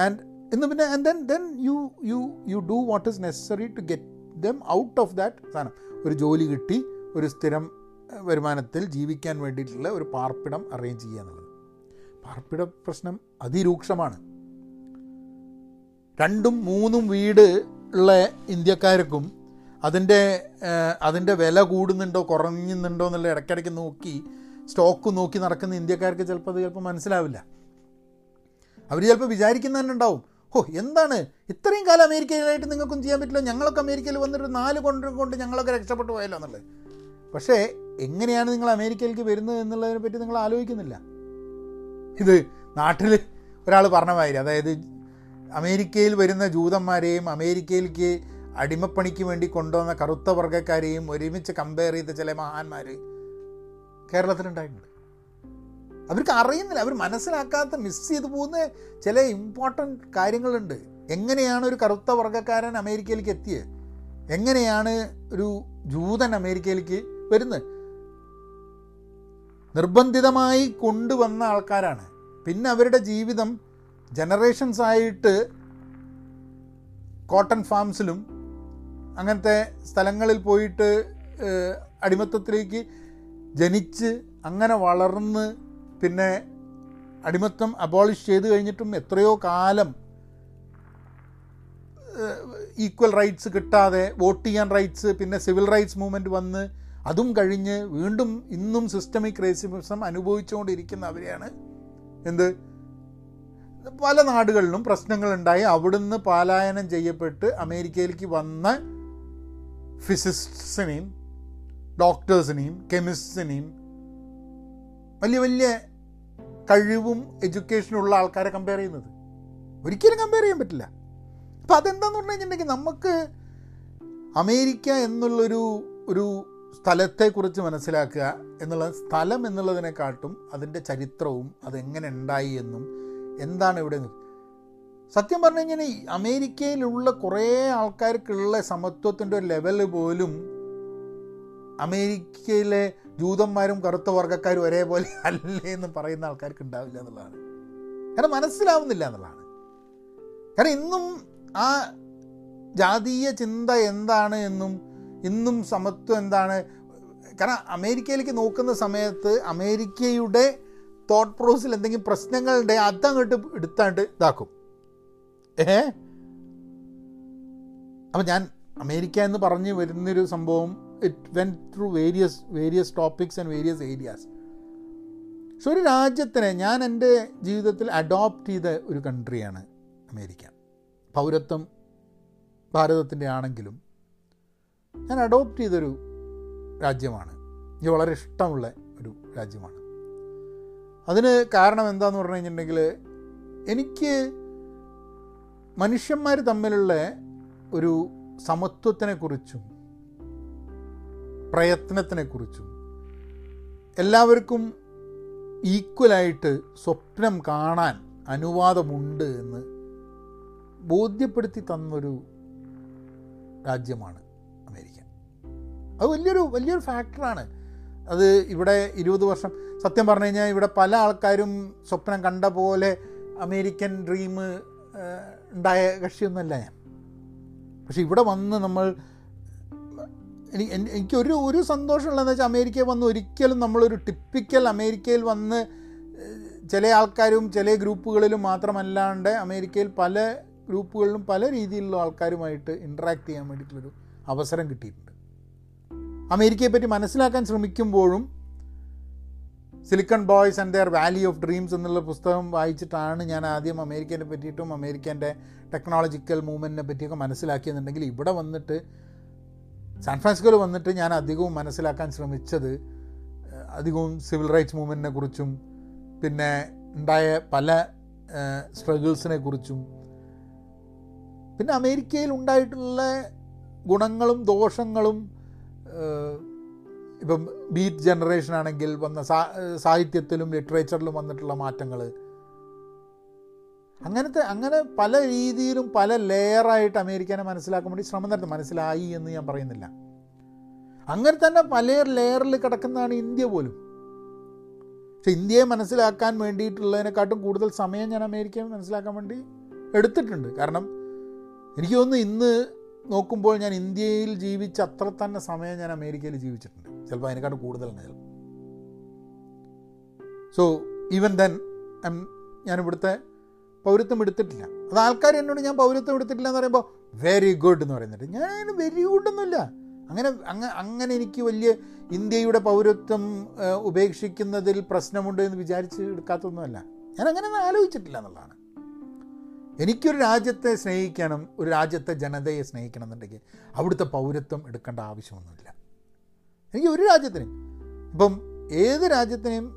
and ഇന്ന് പിന്നെ and then then you you you do what is necessary to get them out of that സാധനം ഒരു ജോലി കിട്ടി ഒരു സ്ഥിരം വരുമാനത്തിൽ ജീവിക്കാൻ വേണ്ടിയിട്ടുള്ള ഒരു പാർപ്പിടം അറേഞ്ച് ചെയ്യുക എന്നുള്ളത്. പാർപ്പിട പ്രശ്നം അതിരൂക്ഷമാണ്. രണ്ടും മൂന്നും വീട് ഉള്ള ഇന്ത്യക്കാർക്കും അതിന്റെ അതിന്റെ വില കൂടുന്നുണ്ടോ കുറഞ്ഞുന്നുണ്ടോ എന്നുള്ള ഇടയ്ക്കിടയ്ക്ക് നോക്കി സ്റ്റോക്ക് നോക്കി നടക്കുന്ന ഇന്ത്യക്കാർക്ക് ചിലപ്പോൾ അത് ചിലപ്പോൾ മനസ്സിലാവില്ല. അവർ ചിലപ്പോൾ വിചാരിക്കുന്ന തന്നെ ഉണ്ടാവും. ഓ എന്താണ്? ഇത്രയും കാലം അമേരിക്കയിലായിട്ട് നിങ്ങൾക്കും ചെയ്യാൻ പറ്റില്ല. ഞങ്ങളൊക്കെ അമേരിക്കയിൽ വന്നിട്ട് നാല് കൊണ്ട് കൊണ്ട് ഞങ്ങളൊക്കെ രക്ഷപ്പെട്ടു പോയല്ലോ എന്നുള്ളത്. പക്ഷേ എങ്ങനെയാണ് നിങ്ങൾ അമേരിക്കയിലേക്ക് വരുന്നത് എന്നുള്ളതിനെ പറ്റി നിങ്ങൾ ആലോചിക്കുന്നില്ല. ഇത് നാട്ടിൽ ഒരാൾ പറഞ്ഞ മാതിരി അതായത് അമേരിക്കയിൽ വരുന്ന ജൂതന്മാരെയും അമേരിക്കയിലേക്ക് അടിമപ്പണിക്ക് വേണ്ടി കൊണ്ടുവന്ന കറുത്ത വർഗക്കാരെയും ഒരുമിച്ച് കമ്പയർ ചെയ്ത ചില മഹാന്മാർ കേരളത്തിലുണ്ടായിട്ടുണ്ട്. അവർക്ക് അറിയുന്നില്ല അവർ മനസ്സിലാക്കാത്ത മിസ് ചെയ്തു പോകുന്ന ചില ഇമ്പോർട്ടന്റ് കാര്യങ്ങളുണ്ട്. എങ്ങനെയാണ് ഒരു കറുത്ത വർഗക്കാരൻ അമേരിക്കയിലേക്ക് എത്തിയത് എങ്ങനെയാണ് ഒരു ജൂതൻ അമേരിക്കയിലേക്ക് വരുന്നത്? നിർബന്ധിതമായി കൊണ്ടുവന്ന ആൾക്കാരാണ്. പിന്നെ അവരുടെ ജീവിതം ജനറേഷൻസ് ആയിട്ട് കോട്ടൺ ഫാംസിലും അങ്ങനത്തെ സ്ഥലങ്ങളിൽ പോയിട്ട് അടിമത്തത്തിലേക്ക് ജനിച്ച് അങ്ങനെ വളർന്ന് പിന്നെ അടിമത്തം അബോളിഷ് ചെയ്ത് കഴിഞ്ഞിട്ടും എത്രയോ കാലം ഈക്വൽ റൈറ്റ്സ് കിട്ടാതെ വോട്ട് ചെയ്യാൻ റൈറ്റ്സ് പിന്നെ സിവിൽ റൈറ്റ്സ് മൂവ്മെന്റ് വന്ന് അതും കഴിഞ്ഞ് വീണ്ടും ഇന്നും സിസ്റ്റമിക് റേസിമിസം അനുഭവിച്ചുകൊണ്ടിരിക്കുന്ന അവരെയാണ്. എന്ത്? പല നാടുകളിലും പ്രശ്നങ്ങളുണ്ടായി. അവിടുന്ന് പാലായനം ചെയ്യപ്പെട്ട് അമേരിക്കയിലേക്ക് വന്ന ഫിസിസ്റ്റിനെയും ഡോക്ടേഴ്സിനെയും കെമിസ്റ്റിനെയും വലിയ വലിയ കഴിവും എഡ്യൂക്കേഷനും ഉള്ള ആൾക്കാരെ കമ്പയർ ചെയ്യുന്നത്. ഒരിക്കലും കമ്പയർ ചെയ്യാൻ പറ്റില്ല. അപ്പം അതെന്താന്ന് പറഞ്ഞു കഴിഞ്ഞിട്ടുണ്ടെങ്കിൽ നമുക്ക് അമേരിക്ക എന്നുള്ളൊരു ഒരു സ്ഥലത്തെക്കുറിച്ച് മനസ്സിലാക്കുക എന്നുള്ള സ്ഥലം എന്നുള്ളതിനെക്കാട്ടും അതിന്റെ ചരിത്രവും അതെങ്ങനെ ഉണ്ടായി എന്നും എന്താണ് ഇവിടെ സത്യം പറഞ്ഞു കഴിഞ്ഞാൽ അമേരിക്കയിലുള്ള കുറേ ആൾക്കാർക്കുള്ള സമത്വത്തിന്റെ ഒരു ലെവൽ പോലും അമേരിക്കയിലെ ജൂതന്മാരും കറുത്ത വർഗക്കാരും ഒരേപോലെ അല്ലേ എന്ന് പറയുന്ന ആൾക്കാർക്ക് ഉണ്ടാവില്ല എന്നുള്ളതാണ്. കാരണം മനസ്സിലാവുന്നില്ല എന്നുള്ളതാണ്. കാരണം ഇന്നും ആ ജാതീയ ചിന്ത എന്താണ് എന്നും ഇന്നും സമത്വം എന്താണ്? കാരണം അമേരിക്കയിലേക്ക് നോക്കുന്ന സമയത്ത് അമേരിക്കയുടെ തോട്ട് പ്രോസിൽ എന്തെങ്കിലും പ്രശ്നങ്ങളുണ്ട് അതങ്ങോട്ട് എടുത്താണ്ട് ഇതാക്കും. ഏ അപ്പം ഞാൻ അമേരിക്ക എന്ന് പറഞ്ഞ് വരുന്നൊരു സംഭവം it went through various various topics and various areas പക്ഷെ ഒരു രാജ്യത്തിനെ ഞാൻ എന്റെ ജീവിതത്തിൽ അഡോപ്റ്റ് ചെയ്ത ഒരു കൺട്രിയാണ് അമേരിക്ക. പൗരത്വം ഭാരതത്തിന്റെ ആണെങ്കിലും ഞാൻ അഡോപ്റ്റ് ചെയ്തൊരു രാജ്യമാണ്. എനിക്ക് വളരെ ഇഷ്ടമുള്ള ഒരു രാജ്യമാണ്. അതിന് കാരണം എന്താന്ന് പറഞ്ഞു കഴിഞ്ഞിട്ടുണ്ടെങ്കിൽ എനിക്ക് മനുഷ്യന്മാർ തമ്മിലുള്ള ഒരു സമത്വത്തിനെക്കുറിച്ചും പ്രയത്നത്തിനെക്കുറിച്ചും എല്ലാവർക്കും ഈക്വലായിട്ട് സ്വപ്നം കാണാൻ അനുവാദമുണ്ട് എന്ന് ബോധ്യപ്പെടുത്തി തന്നൊരു രാജ്യമാണ് അമേരിക്ക. അത് വലിയൊരു വലിയൊരു ഫാക്ടറാണ്. അത് ഇവിടെ ഇരുപത് വർഷം. സത്യം പറഞ്ഞു കഴിഞ്ഞാൽ ഇവിടെ പല ആൾക്കാരും സ്വപ്നം കണ്ട പോലെ അമേരിക്കൻ ഡ്രീം ഉണ്ടായ കക്ഷിയൊന്നുമല്ല ഞാൻ. പക്ഷെ ഇവിടെ വന്ന് നമ്മൾ എനിക്കൊരു ഒരു സന്തോഷമുള്ളതെന്ന് വെച്ചാൽ അമേരിക്കയിൽ വന്ന് ഒരിക്കലും നമ്മളൊരു ടിപ്പിക്കൽ അമേരിക്കയിൽ വന്ന് ചില ആൾക്കാരും ചില ഗ്രൂപ്പുകളിലും മാത്രമല്ലാണ്ട് അമേരിക്കയിൽ പല ഗ്രൂപ്പുകളിലും പല രീതിയിലുള്ള ആൾക്കാരുമായിട്ട് ഇൻട്രാക്ട് ചെയ്യാൻ വേണ്ടിയിട്ടുള്ളൊരു അവസരം കിട്ടിയിട്ടുണ്ട് അമേരിക്കയെ പറ്റി മനസ്സിലാക്കാൻ ശ്രമിക്കുമ്പോഴും silicon boys and their valley of dreams എന്നുള്ള പുസ്തകം വായിച്ചിട്ടാണ് ഞാൻ ആദ്യം അമേരിക്കനെ പറ്റിയിട്ടും അമേരിക്കന്റെ ടെക്നോളജിക്കൽ മൂവ്മെന്റിനെ പറ്റിയൊക്കെ മനസ്സിലാക്കിയെന്നുണ്ടെങ്കിൽ ഇവിടെ വന്നിട്ട് സാൻ ഫ്രാൻസിസ്കോയിൽ വന്നിട്ട് ഞാൻ അധികവും മനസ്സിലാക്കാൻ ശ്രമിച്ചത് അധികവും സിവിൽ റൈറ്റ്സ് മൂവ്മെന്റിനെ കുറിച്ചും പിന്നെ ഉണ്ടായ പല സ്ട്രഗിൾസിനെ കുറിച്ചും. പിന്നെ അമേരിക്കയിൽ ഉണ്ടായിട്ടുള്ള ഗുണങ്ങളും ദോഷങ്ങളും ഇപ്പം ബീറ്റ് ജനറേഷൻ ആണെങ്കിൽ വന്ന സാഹിത്യത്തിലും ലിറ്ററേച്ചറിലും വന്നിട്ടുള്ള മാറ്റങ്ങൾ അങ്ങനത്തെ അങ്ങനെ പല രീതിയിലും പല ലെയറായിട്ട് അമേരിക്കനെ മനസ്സിലാക്കാൻ വേണ്ടി ശ്രമം നടത്തും. മനസ്സിലായി എന്ന് ഞാൻ പറയുന്നില്ല. അങ്ങനെ തന്നെ പല ലെയറിൽ കിടക്കുന്നതാണ് ഇന്ത്യ പോലും. പക്ഷെ ഇന്ത്യയെ മനസ്സിലാക്കാൻ വേണ്ടിയിട്ടുള്ളതിനെക്കാട്ടും കൂടുതൽ സമയം ഞാൻ അമേരിക്കയെ മനസ്സിലാക്കാൻ വേണ്ടി എടുത്തിട്ടുണ്ട്. കാരണം എനിക്ക് തോന്നുന്നു ഇന്ന് നോക്കുമ്പോൾ ഞാൻ ഇന്ത്യയിൽ ജീവിച്ച അത്ര തന്നെ സമയം ഞാൻ അമേരിക്കയിൽ ജീവിച്ചിട്ടുണ്ട്. ചിലപ്പോൾ അതിനെക്കാട്ടും കൂടുതലാണ് സോ ഈവൻ ദെൻ ഞാൻ ഇവിടുത്തെ പൗരത്വം എടുത്തിട്ടില്ല. അത് ആൾക്കാർ എന്നോട് ഞാൻ പൗരത്വം എടുത്തിട്ടില്ല എന്ന് പറയുമ്പോൾ വെരി ഗുഡ് എന്ന് പറയുന്നുണ്ട്. ഞാൻ വെരി ഗുഡ് ഒന്നുമില്ല അങ്ങനെ അങ്ങ അങ്ങനെ എനിക്ക് വലിയ ഇന്ത്യയുടെ പൗരത്വം ഉപേക്ഷിക്കുന്നതിൽ പ്രശ്നമുണ്ട് എന്ന് വിചാരിച്ച് എടുക്കാത്തൊന്നുമല്ല. ഞാൻ അങ്ങനെ ആലോചിച്ചിട്ടില്ല എന്നുള്ളതാണ്. എനിക്കൊരു രാജ്യത്തെ സ്നേഹിക്കണം ഒരു രാജ്യത്തെ ജനതയെ സ്നേഹിക്കണം എന്നുണ്ടെങ്കിൽ അവിടുത്തെ പൗരത്വം എടുക്കേണ്ട ആവശ്യമൊന്നുമില്ല. എനിക്ക് ഒരു രാജ്യത്തിനും ഇപ്പം ഏത് രാജ്യത്തിനെയും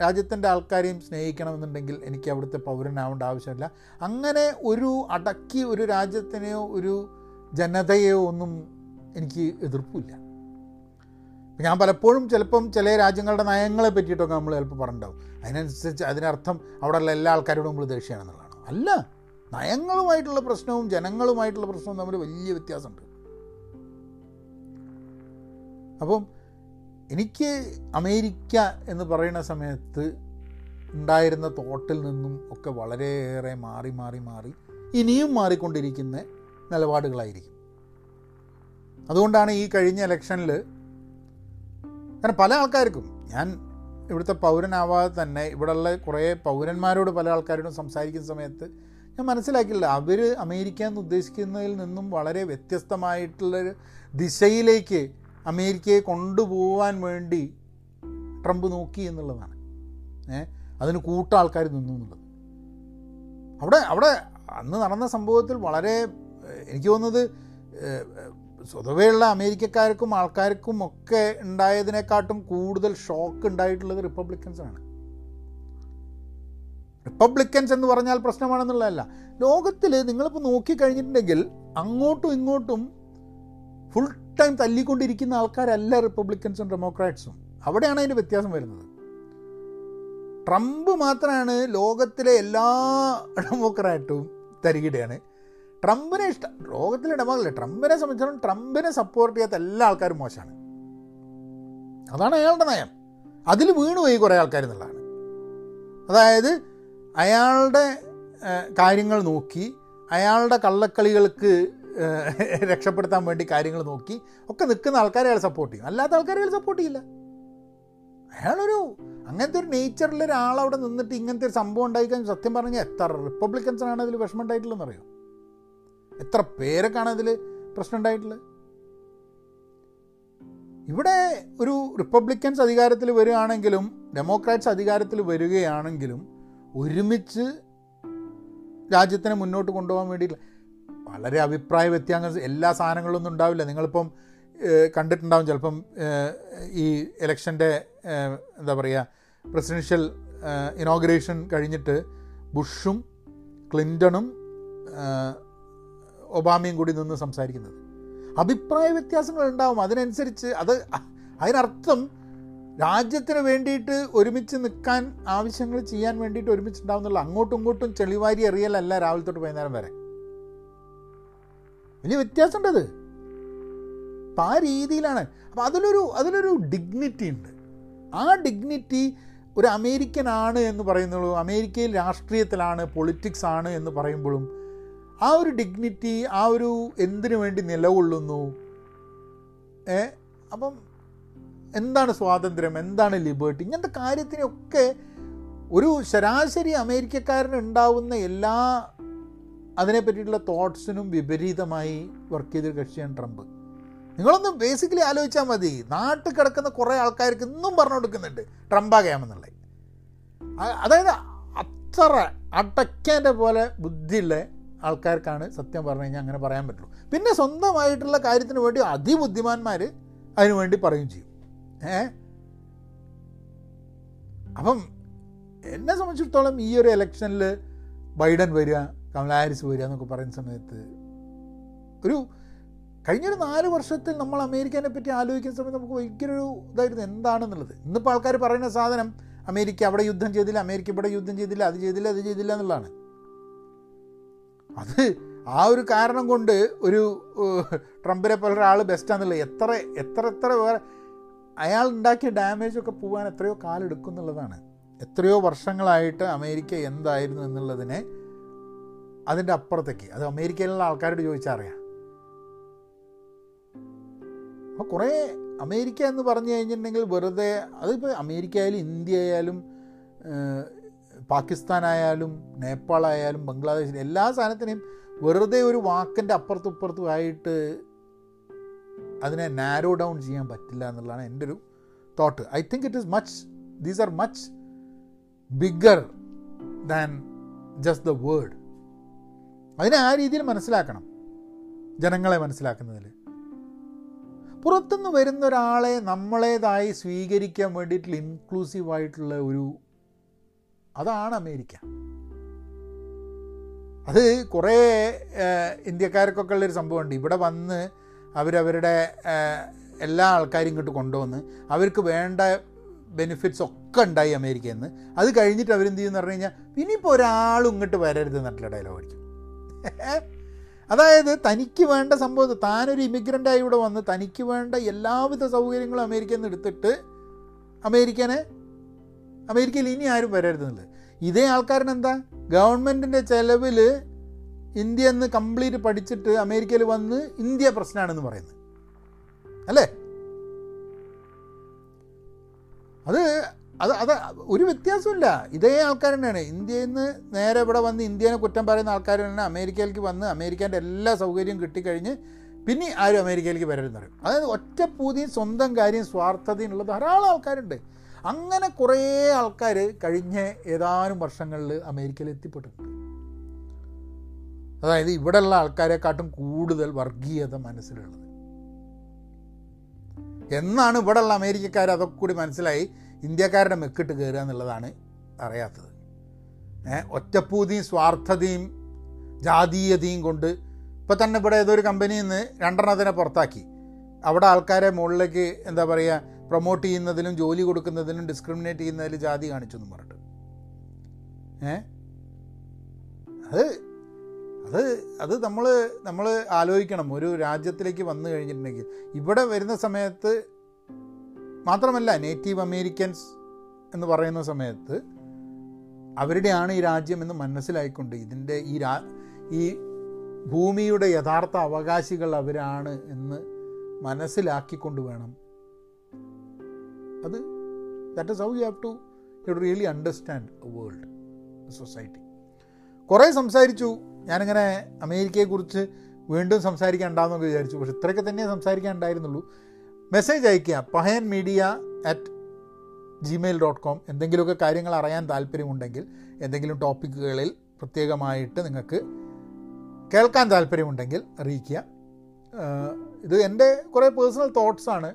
രാജ്യത്തിന്റെ ആൾക്കാരെയും സ്നേഹിക്കണമെന്നുണ്ടെങ്കിൽ എനിക്ക് അവിടുത്തെ പൗരനാവേണ്ട ആവശ്യമില്ല. അങ്ങനെ ഒരു അടക്കി ഒരു രാജ്യത്തിനെയോ ഒരു ജനതയെയോ ഒന്നും എനിക്ക് എതിർപ്പില്ല. ഞാൻ പലപ്പോഴും ചിലപ്പം ചില രാജ്യങ്ങളുടെ നയങ്ങളെ പറ്റിയിട്ടൊക്കെ നമ്മൾ ചിലപ്പോൾ പറഞ്ഞിട്ടുണ്ടാവും. അതിനനുസരിച്ച് അതിനർത്ഥം അവിടെയുള്ള എല്ലാ ആൾക്കാരോടും നമ്മൾ ദേഷ്യമാണെന്നുള്ളതാണ്. അല്ല നയങ്ങളുമായിട്ടുള്ള പ്രശ്നവും ജനങ്ങളുമായിട്ടുള്ള പ്രശ്നവും തമ്മിൽ വലിയ വ്യത്യാസമുണ്ട്. അപ്പം എനിക്ക് അമേരിക്ക എന്ന് പറയുന്ന സമയത്ത് ഉണ്ടായിരുന്ന തോട്ടിൽ നിന്നും ഒക്കെ വളരെയേറെ മാറി മാറി മാറി ഇനിയും മാറിക്കൊണ്ടിരിക്കുന്ന നിലപാടുകളായിരിക്കും. അതുകൊണ്ടാണ് ഈ കഴിഞ്ഞ ഇലക്ഷനിൽ കാരണം പല ആൾക്കാർക്കും ഞാൻ ഇവിടുത്തെ പൗരനാവാതെ തന്നെ ഇവിടെയുള്ള കുറേ പൗരന്മാരോട് പല ആൾക്കാരോടും സംസാരിക്കുന്ന സമയത്ത് ഞാൻ മനസ്സിലാക്കില്ല അവർ അമേരിക്ക എന്ന് ഉദ്ദേശിക്കുന്നതിൽ നിന്നും വളരെ വ്യത്യസ്തമായിട്ടുള്ളൊരു ദിശയിലേക്ക് അമേരിക്കയെ കൊണ്ടുപോകാൻ വേണ്ടി ട്രംപ് നോക്കി എന്നുള്ളതാണ്. ഏ? അതിന് കൂട്ട ആൾക്കാർ നിന്നു എന്നുള്ളത്. അവിടെ അവിടെ അന്ന് നടന്ന സംഭവത്തിൽ വളരെ എനിക്ക് തോന്നുന്നത് സ്വതവേയുള്ള അമേരിക്കക്കാർക്കും ആൾക്കാർക്കും ഒക്കെ ഉണ്ടായതിനെക്കാട്ടും കൂടുതൽ ഷോക്ക് ഉണ്ടായിട്ടുള്ളത് റിപ്പബ്ലിക്കൻസാണ് റിപ്പബ്ലിക്കൻസ് എന്ന് പറഞ്ഞാൽ പ്രശ്നമാണെന്നുള്ളതല്ല. ലോകത്തിൽ നിങ്ങളിപ്പോൾ നോക്കിക്കഴിഞ്ഞിട്ടുണ്ടെങ്കിൽ അങ്ങോട്ടും ഇങ്ങോട്ടും ഫുൾ ടൈം തല്ലിക്കൊണ്ടിരിക്കുന്ന ആൾക്കാരല്ല റിപ്പബ്ലിക്കൻസും ഡെമോക്രാറ്റ്സും അവിടെയാണ് അതിന്റെ വ്യത്യാസം വരുന്നത്. ട്രംപ് മാത്രമാണ് ലോകത്തിലെ എല്ലാ ഡെമോക്രാറ്റും തരികിടയാണ്. ട്രംപിനെ ഇഷ്ടം ലോകത്തിലെ ഡെമോക്രാറ്റ് ട്രംപിനെ സംബന്ധിച്ചിടത്തോളം ട്രംപിനെ സപ്പോർട്ട് ചെയ്യാത്ത എല്ലാ ആൾക്കാരും മോശമാണ്. അതാണ് അയാളുടെ നയം. അതിൽ വീണുപോയി കുറേ ആൾക്കാർ എന്നുള്ളതാണ്. അതായത് അയാളുടെ കാര്യങ്ങൾ നോക്കി അയാളുടെ കള്ളക്കളികൾക്ക് രക്ഷപ്പെടുത്താൻ വേണ്ടി കാര്യങ്ങൾ നോക്കി ഒക്കെ നിൽക്കുന്ന ആൾക്കാരെ അയാൾ സപ്പോർട്ട് ചെയ്യും. അല്ലാത്ത ആൾക്കാരെ അയാൾ സപ്പോർട്ട് ചെയ്യില്ല. അയാളൊരു അങ്ങനത്തെ ഒരു നേച്ചറിൽ ഒരാളവിടെ നിന്നിട്ട് ഇങ്ങനത്തെ ഒരു സംഭവം ഉണ്ടായിക്കാൻ സത്യം പറഞ്ഞാൽ എത്ര റിപ്പബ്ലിക്കൻസിനാണ് അതിൽ വിഷമം ഉണ്ടായിട്ടുള്ളതെന്ന് അറിയോ? എത്ര പേരൊക്കെയാണ് അതിൽ പ്രശ്നം ഉണ്ടായിട്ടുള്ളത്? ഇവിടെ ഒരു റിപ്പബ്ലിക്കൻസ് അധികാരത്തിൽ വരികയാണെങ്കിലും ഡെമോക്രാറ്റ്സ് അധികാരത്തിൽ വരികയാണെങ്കിലും ഒരുമിച്ച് രാജ്യത്തിനെ മുന്നോട്ട് കൊണ്ടുപോകാൻ വേണ്ടിയിട്ടില്ല വളരെ അഭിപ്രായ വ്യത്യാസം എല്ലാ സാധനങ്ങളൊന്നും ഉണ്ടാവില്ല. നിങ്ങളിപ്പം കണ്ടിട്ടുണ്ടാവും ചിലപ്പം ഈ ഇലക്ഷന്റെ എന്താ പറയുക പ്രസിഡൻഷ്യൽ ഇനോഗ്രേഷൻ കഴിഞ്ഞിട്ട് ബുഷും ക്ലിന്റണും ഒബാമയും കൂടി നിന്ന് സംസാരിക്കുന്നത്. അഭിപ്രായ വ്യത്യാസങ്ങൾ ഉണ്ടാവും. അതിനനുസരിച്ച് അത് അതിനർത്ഥം രാജ്യത്തിന് വേണ്ടിയിട്ട് ഒരുമിച്ച് നിൽക്കാൻ ആവശ്യങ്ങൾ ചെയ്യാൻ വേണ്ടിയിട്ട് ഒരുമിച്ചുണ്ടാവുന്നുള്ള അങ്ങോട്ടും ഇങ്ങോട്ടും ചെളിവാരി എറിയലല്ല രാവിലെ തൊട്ട് വൈകുന്നേരം വരെ. വലിയ വ്യത്യാസമുണ്ടത്. അപ്പം ആ രീതിയിലാണ്. അപ്പം അതിലൊരു അതിലൊരു ഡിഗ്നിറ്റി ഉണ്ട്. ആ ഡിഗ്നിറ്റി ഒരു അമേരിക്കൻ ആണ് എന്ന് പറയുന്നുള്ളൂ. അമേരിക്കയിൽ രാഷ്ട്രീയത്തിലാണ് പൊളിറ്റിക്സ് ആണ് എന്ന് പറയുമ്പോഴും ആ ഒരു ഡിഗ്നിറ്റി ആ ഒരു എന്തിനു വേണ്ടി നിലകൊള്ളുന്നു? ഏ? അപ്പം എന്താണ് സ്വാതന്ത്ര്യം? എന്താണ് ലിബേർട്ടി? ഇങ്ങനത്തെ കാര്യത്തിനൊക്കെ ഒരു ശരാശരി അമേരിക്കക്കാരന് ഉണ്ടാവുന്ന എല്ലാ അതിനെ പറ്റിയിട്ടുള്ള തോട്ട്സിനും വിപരീതമായി വർക്ക് ചെയ്തൊരു കക്ഷിയാണ് ട്രംപ്. നിങ്ങളൊന്നും ബേസിക്കലി ആലോചിച്ചാൽ മതി. നാട്ടിൽ കിടക്കുന്ന കുറേ ആൾക്കാർക്ക് ഇന്നും പറഞ്ഞു കൊടുക്കുന്നുണ്ട് ട്രംപാകയാമെന്നുള്ളത് അതായത് അത്ര അടയ്ക്കേന്റെ പോലെ ബുദ്ധിയുള്ള ആൾക്കാർക്കാണ് സത്യം പറഞ്ഞു കഴിഞ്ഞാൽ അങ്ങനെ പറയാൻ പറ്റുള്ളൂ. പിന്നെ സ്വന്തമായിട്ടുള്ള കാര്യത്തിന് വേണ്ടി അതിബുദ്ധിമാന്മാർ അതിനു വേണ്ടി പറയും ചെയ്യും. ഏ? അപ്പം എന്നെ സംബന്ധിച്ചിടത്തോളം ഈ ഒരു ഇലക്ഷനിൽ ബൈഡൻ വരിക കമല ഹാരിസ് വരിക എന്നൊക്കെ പറയുന്ന സമയത്ത് ഒരു കഴിഞ്ഞൊരു നാല് വർഷത്തിൽ നമ്മൾ അമേരിക്കനെ പറ്റി ആലോചിക്കുന്ന സമയത്ത് നമുക്ക് ഭയങ്കര ഒരു ഇതായിരുന്നു എന്താണെന്നുള്ളത്. ഇന്നിപ്പോൾ ആൾക്കാർ പറയുന്ന സാധനം അമേരിക്ക അവിടെ യുദ്ധം ചെയ്തില്ല അമേരിക്ക ഇവിടെ യുദ്ധം ചെയ്തില്ല അത് ചെയ്തില്ല അത് ചെയ്തില്ല എന്നുള്ളതാണ്. അത് ആ ഒരു കാരണം കൊണ്ട് ഒരു ട്രംപിനെ പോലെ ഒരാൾ ബെസ്റ്റാന്നുള്ളത് എത്ര എത്ര എത്ര അയാൾ ഉണ്ടാക്കിയ ഡാമേജൊക്കെ പോകാൻ എത്രയോ കാലെടുക്കും എന്നുള്ളതാണ് എത്രയോ വർഷങ്ങളായിട്ട് അമേരിക്ക എന്തായിരുന്നു എന്നുള്ളതിനെ അതിന്റെ അപ്പുറത്തേക്ക്. അത് അമേരിക്കയിലുള്ള ആൾക്കാരോട് ചോദിച്ചാൽ അറിയാം. അപ്പോൾ കുറേ അമേരിക്ക എന്ന് പറഞ്ഞു കഴിഞ്ഞിട്ടുണ്ടെങ്കിൽ വെറുതെ അതിപ്പോൾ അമേരിക്ക ആയാലും ഇന്ത്യ ആയാലും പാകിസ്ഥാനായാലും നേപ്പാളായാലും ബംഗ്ലാദേശിലും എല്ലാ സാധനത്തിനെയും വെറുതെ ഒരു വാക്കിന്റെ അപ്പുറത്തും ഇപ്പുറത്തും ആയിട്ട് അതിനെ നാരോ ഡൗൺ ചെയ്യാൻ പറ്റില്ല എന്നുള്ളതാണ് എന്റെ ഒരു thought I think it is much these are much bigger than just the word അതിനെ ആ രീതിയിൽ മനസ്സിലാക്കണം ജനങ്ങളെ മനസ്സിലാക്കുന്നതിൽ. പുറത്തുനിന്ന് വരുന്ന ഒരാളെ നമ്മളേതായി സ്വീകരിക്കാൻ വേണ്ടിയിട്ടുള്ള ഇൻക്ലൂസീവ് ആയിട്ടുള്ള ഒരു അതാണ് അമേരിക്ക. അത് കുറേ ഇന്ത്യക്കാർക്കൊക്കെ ഉള്ളൊരു സംഭവമുണ്ട്. ഇവിടെ വന്ന് അവരവരുടെ എല്ലാ ആൾക്കാരും ഇങ്ങോട്ട് കൊണ്ടുവന്ന് അവർക്ക് വേണ്ട ബെനിഫിറ്റ്സ് ഒക്കെ ഉണ്ടായി അമേരിക്കയിൽ നിന്ന്. അത് കഴിഞ്ഞിട്ട് അവരെന്ത് ചെയ്യുമെന്ന് പറഞ്ഞു കഴിഞ്ഞാൽ ഇനിയിപ്പോൾ ഒരാളും ഇങ്ങോട്ട് വരരുത് എന്നിട്ടുള്ള ഡയലോഗ് അടിക്കും അതായത് തനിക്ക് വേണ്ട സംഭവം താനൊരു ഇമിഗ്രന്റായി ഇവിടെ വന്ന് തനിക്ക് വേണ്ട എല്ലാവിധ സൗകര്യങ്ങളും അമേരിക്കയിൽ നിന്ന് എടുത്തിട്ട് അമേരിക്കനെ അമേരിക്കയിൽ ഇനി ആരും വരരുതെന്നുള്ളത് ഇതേ ആൾക്കാരനെന്താ? ഗവൺമെന്റിന്റെ ചിലവിൽ ഇന്ത്യ എന്ന് കംപ്ലീറ്റ് പഠിച്ചിട്ട് അമേരിക്കയിൽ വന്ന് ഇന്ത്യ പ്രശ്നമാണെന്ന് പറയുന്നത്. അല്ലേ? അത് അത് അത് ഒരു വ്യത്യാസമില്ല ഇതേ ആൾക്കാർ തന്നെയാണ്. ഇന്ത്യയിൽ നിന്ന് നേരെ ഇവിടെ വന്ന് ഇന്ത്യനെ കുറ്റം പറയുന്ന ആൾക്കാർ തന്നെ അമേരിക്കയിലേക്ക് വന്ന് അമേരിക്കേന്റെ എല്ലാ സൗകര്യവും കിട്ടിക്കഴിഞ്ഞ് പിന്നെ ആരും അമേരിക്കയിലേക്ക് വരരുതെന്ന് പറയും. അതായത് ഒറ്റപ്പൂതിയും സ്വന്തം കാര്യം സ്വാർത്ഥതയും ഉള്ള ധാരാളം ആൾക്കാരുണ്ട്. അങ്ങനെ കുറേ ആൾക്കാർ കഴിഞ്ഞ ഏതാനും വർഷങ്ങളിൽ അമേരിക്കയിൽ എത്തിപ്പെട്ടിട്ടുണ്ട്. അതായത് ഇവിടെയുള്ള ആൾക്കാരെക്കാട്ടും കൂടുതൽ വർഗീയത മനസ്സിലുള്ളത്. എന്നാണ് ഇവിടെയുള്ള അമേരിക്കക്കാർ അതൊക്കെ കൂടി മനസ്സിലായി ഇന്ത്യക്കാരുടെ മെക്കിട്ട് കയറുക എന്നുള്ളതാണ് അറിയാത്തത്. ഒറ്റപ്പൂതിയും സ്വാർത്ഥതയും ജാതീയതയും കൊണ്ട് ഇപ്പം തന്നെ ഇവിടെ ഏതൊരു കമ്പനിയിൽ നിന്ന് രണ്ടെണ്ണത്തിനെ പുറത്താക്കി. അവിടെ ആൾക്കാരെ മുകളിലേക്ക് എന്താ പറയുക പ്രൊമോട്ട് ചെയ്യുന്നതിലും ജോലി കൊടുക്കുന്നതിലും ഡിസ്ക്രിമിനേറ്റ് ചെയ്യുന്നതിലും ജാതി കാണിച്ചു എന്നും പറഞ്ഞിട്ട്. ഏ? അത് അത് അത് നമ്മൾ നമ്മൾ ആലോചിക്കണം. ഒരു രാജ്യത്തിലേക്ക് വന്നു കഴിഞ്ഞിട്ടുണ്ടെങ്കിൽ. ഇവിടെ വരുന്ന സമയത്ത് മാത്രമല്ല നേറ്റീവ് അമേരിക്കൻസ് എന്ന് പറയുന്ന സമയത്ത് അവരുടെയാണ് ഈ രാജ്യം എന്ന് മനസ്സിലായിക്കൊണ്ട് ഇതിന്റെ ഈ രാ ഈ ഭൂമിയുടെ യഥാർത്ഥ അവകാശികൾ അവരാണ് എന്ന് മനസ്സിലാക്കിക്കൊണ്ട് വേണം. അത് that is how you have to you really understand world society കുറേ സംസാരിച്ചു. ഞാനിങ്ങനെ അമേരിക്കയെക്കുറിച്ച് വീണ്ടും സംസാരിക്കാൻ ഉണ്ടാകുന്നൊക്കെ വിചാരിച്ചു. പക്ഷെ ഇത്രയൊക്കെ തന്നെ സംസാരിക്കാൻ ഉണ്ടായിരുന്നുള്ളൂ മെസ്സേജ് അയയ്ക്കുക. പഹയൻ media at Gmail dot com എന്തെങ്കിലുമൊക്കെ കാര്യങ്ങൾ അറിയാൻ താല്പര്യമുണ്ടെങ്കിൽ എന്തെങ്കിലും ടോപ്പിക്കുകളിൽ പ്രത്യേകമായിട്ട് നിങ്ങൾക്ക് കേൾക്കാൻ താല്പര്യമുണ്ടെങ്കിൽ അറിയിക്കുക. ഇത് എന്റെ കുറേ പേഴ്സണൽ തോട്ട്സാണ്.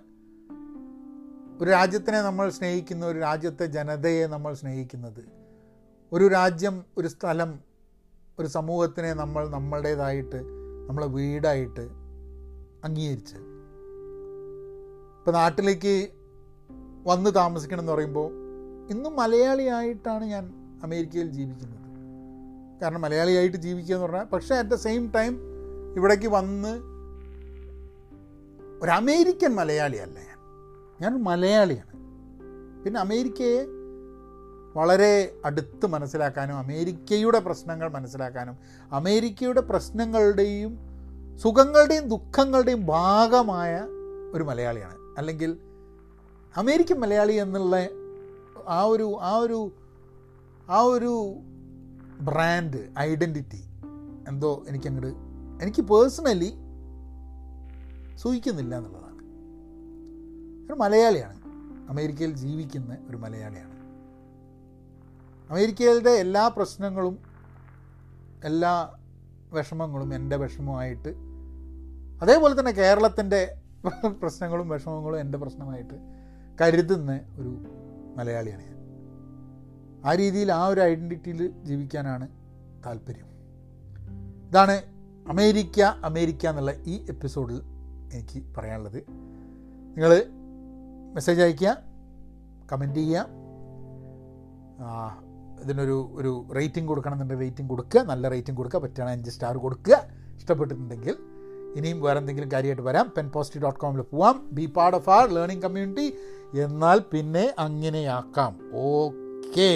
ഒരു രാജ്യത്തിനെ നമ്മൾ സ്നേഹിക്കുന്ന ഒരു രാജ്യത്തെ ജനതയെ നമ്മൾ സ്നേഹിക്കുന്നത്. ഒരു രാജ്യം ഒരു സ്ഥലം ഒരു സമൂഹത്തിനെ നമ്മൾ നമ്മളുടേതായിട്ട് നമ്മളെ വീടായിട്ട് അംഗീകരിച്ച്. ഇപ്പം നാട്ടിലേക്ക് വന്ന് താമസിക്കണം എന്ന് പറയുമ്പോൾ ഇന്നും മലയാളിയായിട്ടാണ് ഞാൻ അമേരിക്കയിൽ ജീവിക്കുന്നത്. കാരണം മലയാളിയായിട്ട് ജീവിക്കുക എന്ന് പറഞ്ഞാൽ പക്ഷേ അറ്റ് ദ സെയിം ടൈം ഇവിടേക്ക് വന്ന് ഒരു അമേരിക്കൻ മലയാളിയല്ല ഞാൻ. ഞാൻ മലയാളിയാണ്. പിന്നെ അമേരിക്കയെ വളരെ അടുത്ത് മനസ്സിലാക്കാനും അമേരിക്കയുടെ പ്രശ്നങ്ങൾ മനസ്സിലാക്കാനും അമേരിക്കയുടെ പ്രശ്നങ്ങളുടെയും സുഖങ്ങളുടെയും ദുഃഖങ്ങളുടെയും ഭാഗമായ ഒരു മലയാളിയാണ്. അല്ലെങ്കിൽ അമേരിക്കൻ മലയാളി എന്നുള്ള ആ ഒരു ആ ഒരു ആ ഒരു ബ്രാൻഡ് ഐഡന്റിറ്റി എന്തോ എനിക്കങ്ങോട്ട് എനിക്ക് പേഴ്സണലി സൂഹിക്കുന്നില്ല എന്നുള്ളതാണ്. ഒരു മലയാളിയാണ് അമേരിക്കയിൽ ജീവിക്കുന്ന ഒരു മലയാളിയാണ്. അമേരിക്കയുടെ എല്ലാ പ്രശ്നങ്ങളും എല്ലാ വിഷമങ്ങളും എന്റെ വിഷമമായിട്ട് അതേപോലെ തന്നെ കേരളത്തിന്റെ പ്രശ്നങ്ങളും വിഷമങ്ങളും എന്റെ പ്രശ്നമായിട്ട് കരുതുന്ന ഒരു മലയാളിയാണ് ഞാൻ. ആ രീതിയിൽ ആ ഒരു ഐഡന്റിറ്റിയിൽ ജീവിക്കാനാണ് താല്പര്യം. ഇതാണ് അമേരിക്ക അമേരിക്ക എന്നുള്ള ഈ എപ്പിസോഡിൽ എനിക്ക് പറയാനുള്ളത്. നിങ്ങൾ മെസ്സേജ് അയയ്ക്കുക കമന്റ് ചെയ്യുക. ഇതിനൊരു ഒരു റേറ്റിംഗ് കൊടുക്കണമെന്നുണ്ടെങ്കിൽ റേറ്റിംഗ് കൊടുക്കുക നല്ല റേറ്റിംഗ് കൊടുക്കുക പറ്റുകയാണെങ്കിൽ അഞ്ച് സ്റ്റാർ കൊടുക്കുക ഇഷ്ടപ്പെട്ടിട്ടുണ്ടെങ്കിൽ. ഇനിയും വേറെ എന്തെങ്കിലും കാര്യമായിട്ട് വരാം. പെൻ പോസ്റ്റി ഡോട്ട് കോമിൽ പോവാം. Be part of our learning community എന്നാൽ പിന്നെ അങ്ങനെയാക്കാം. ഓക്കേ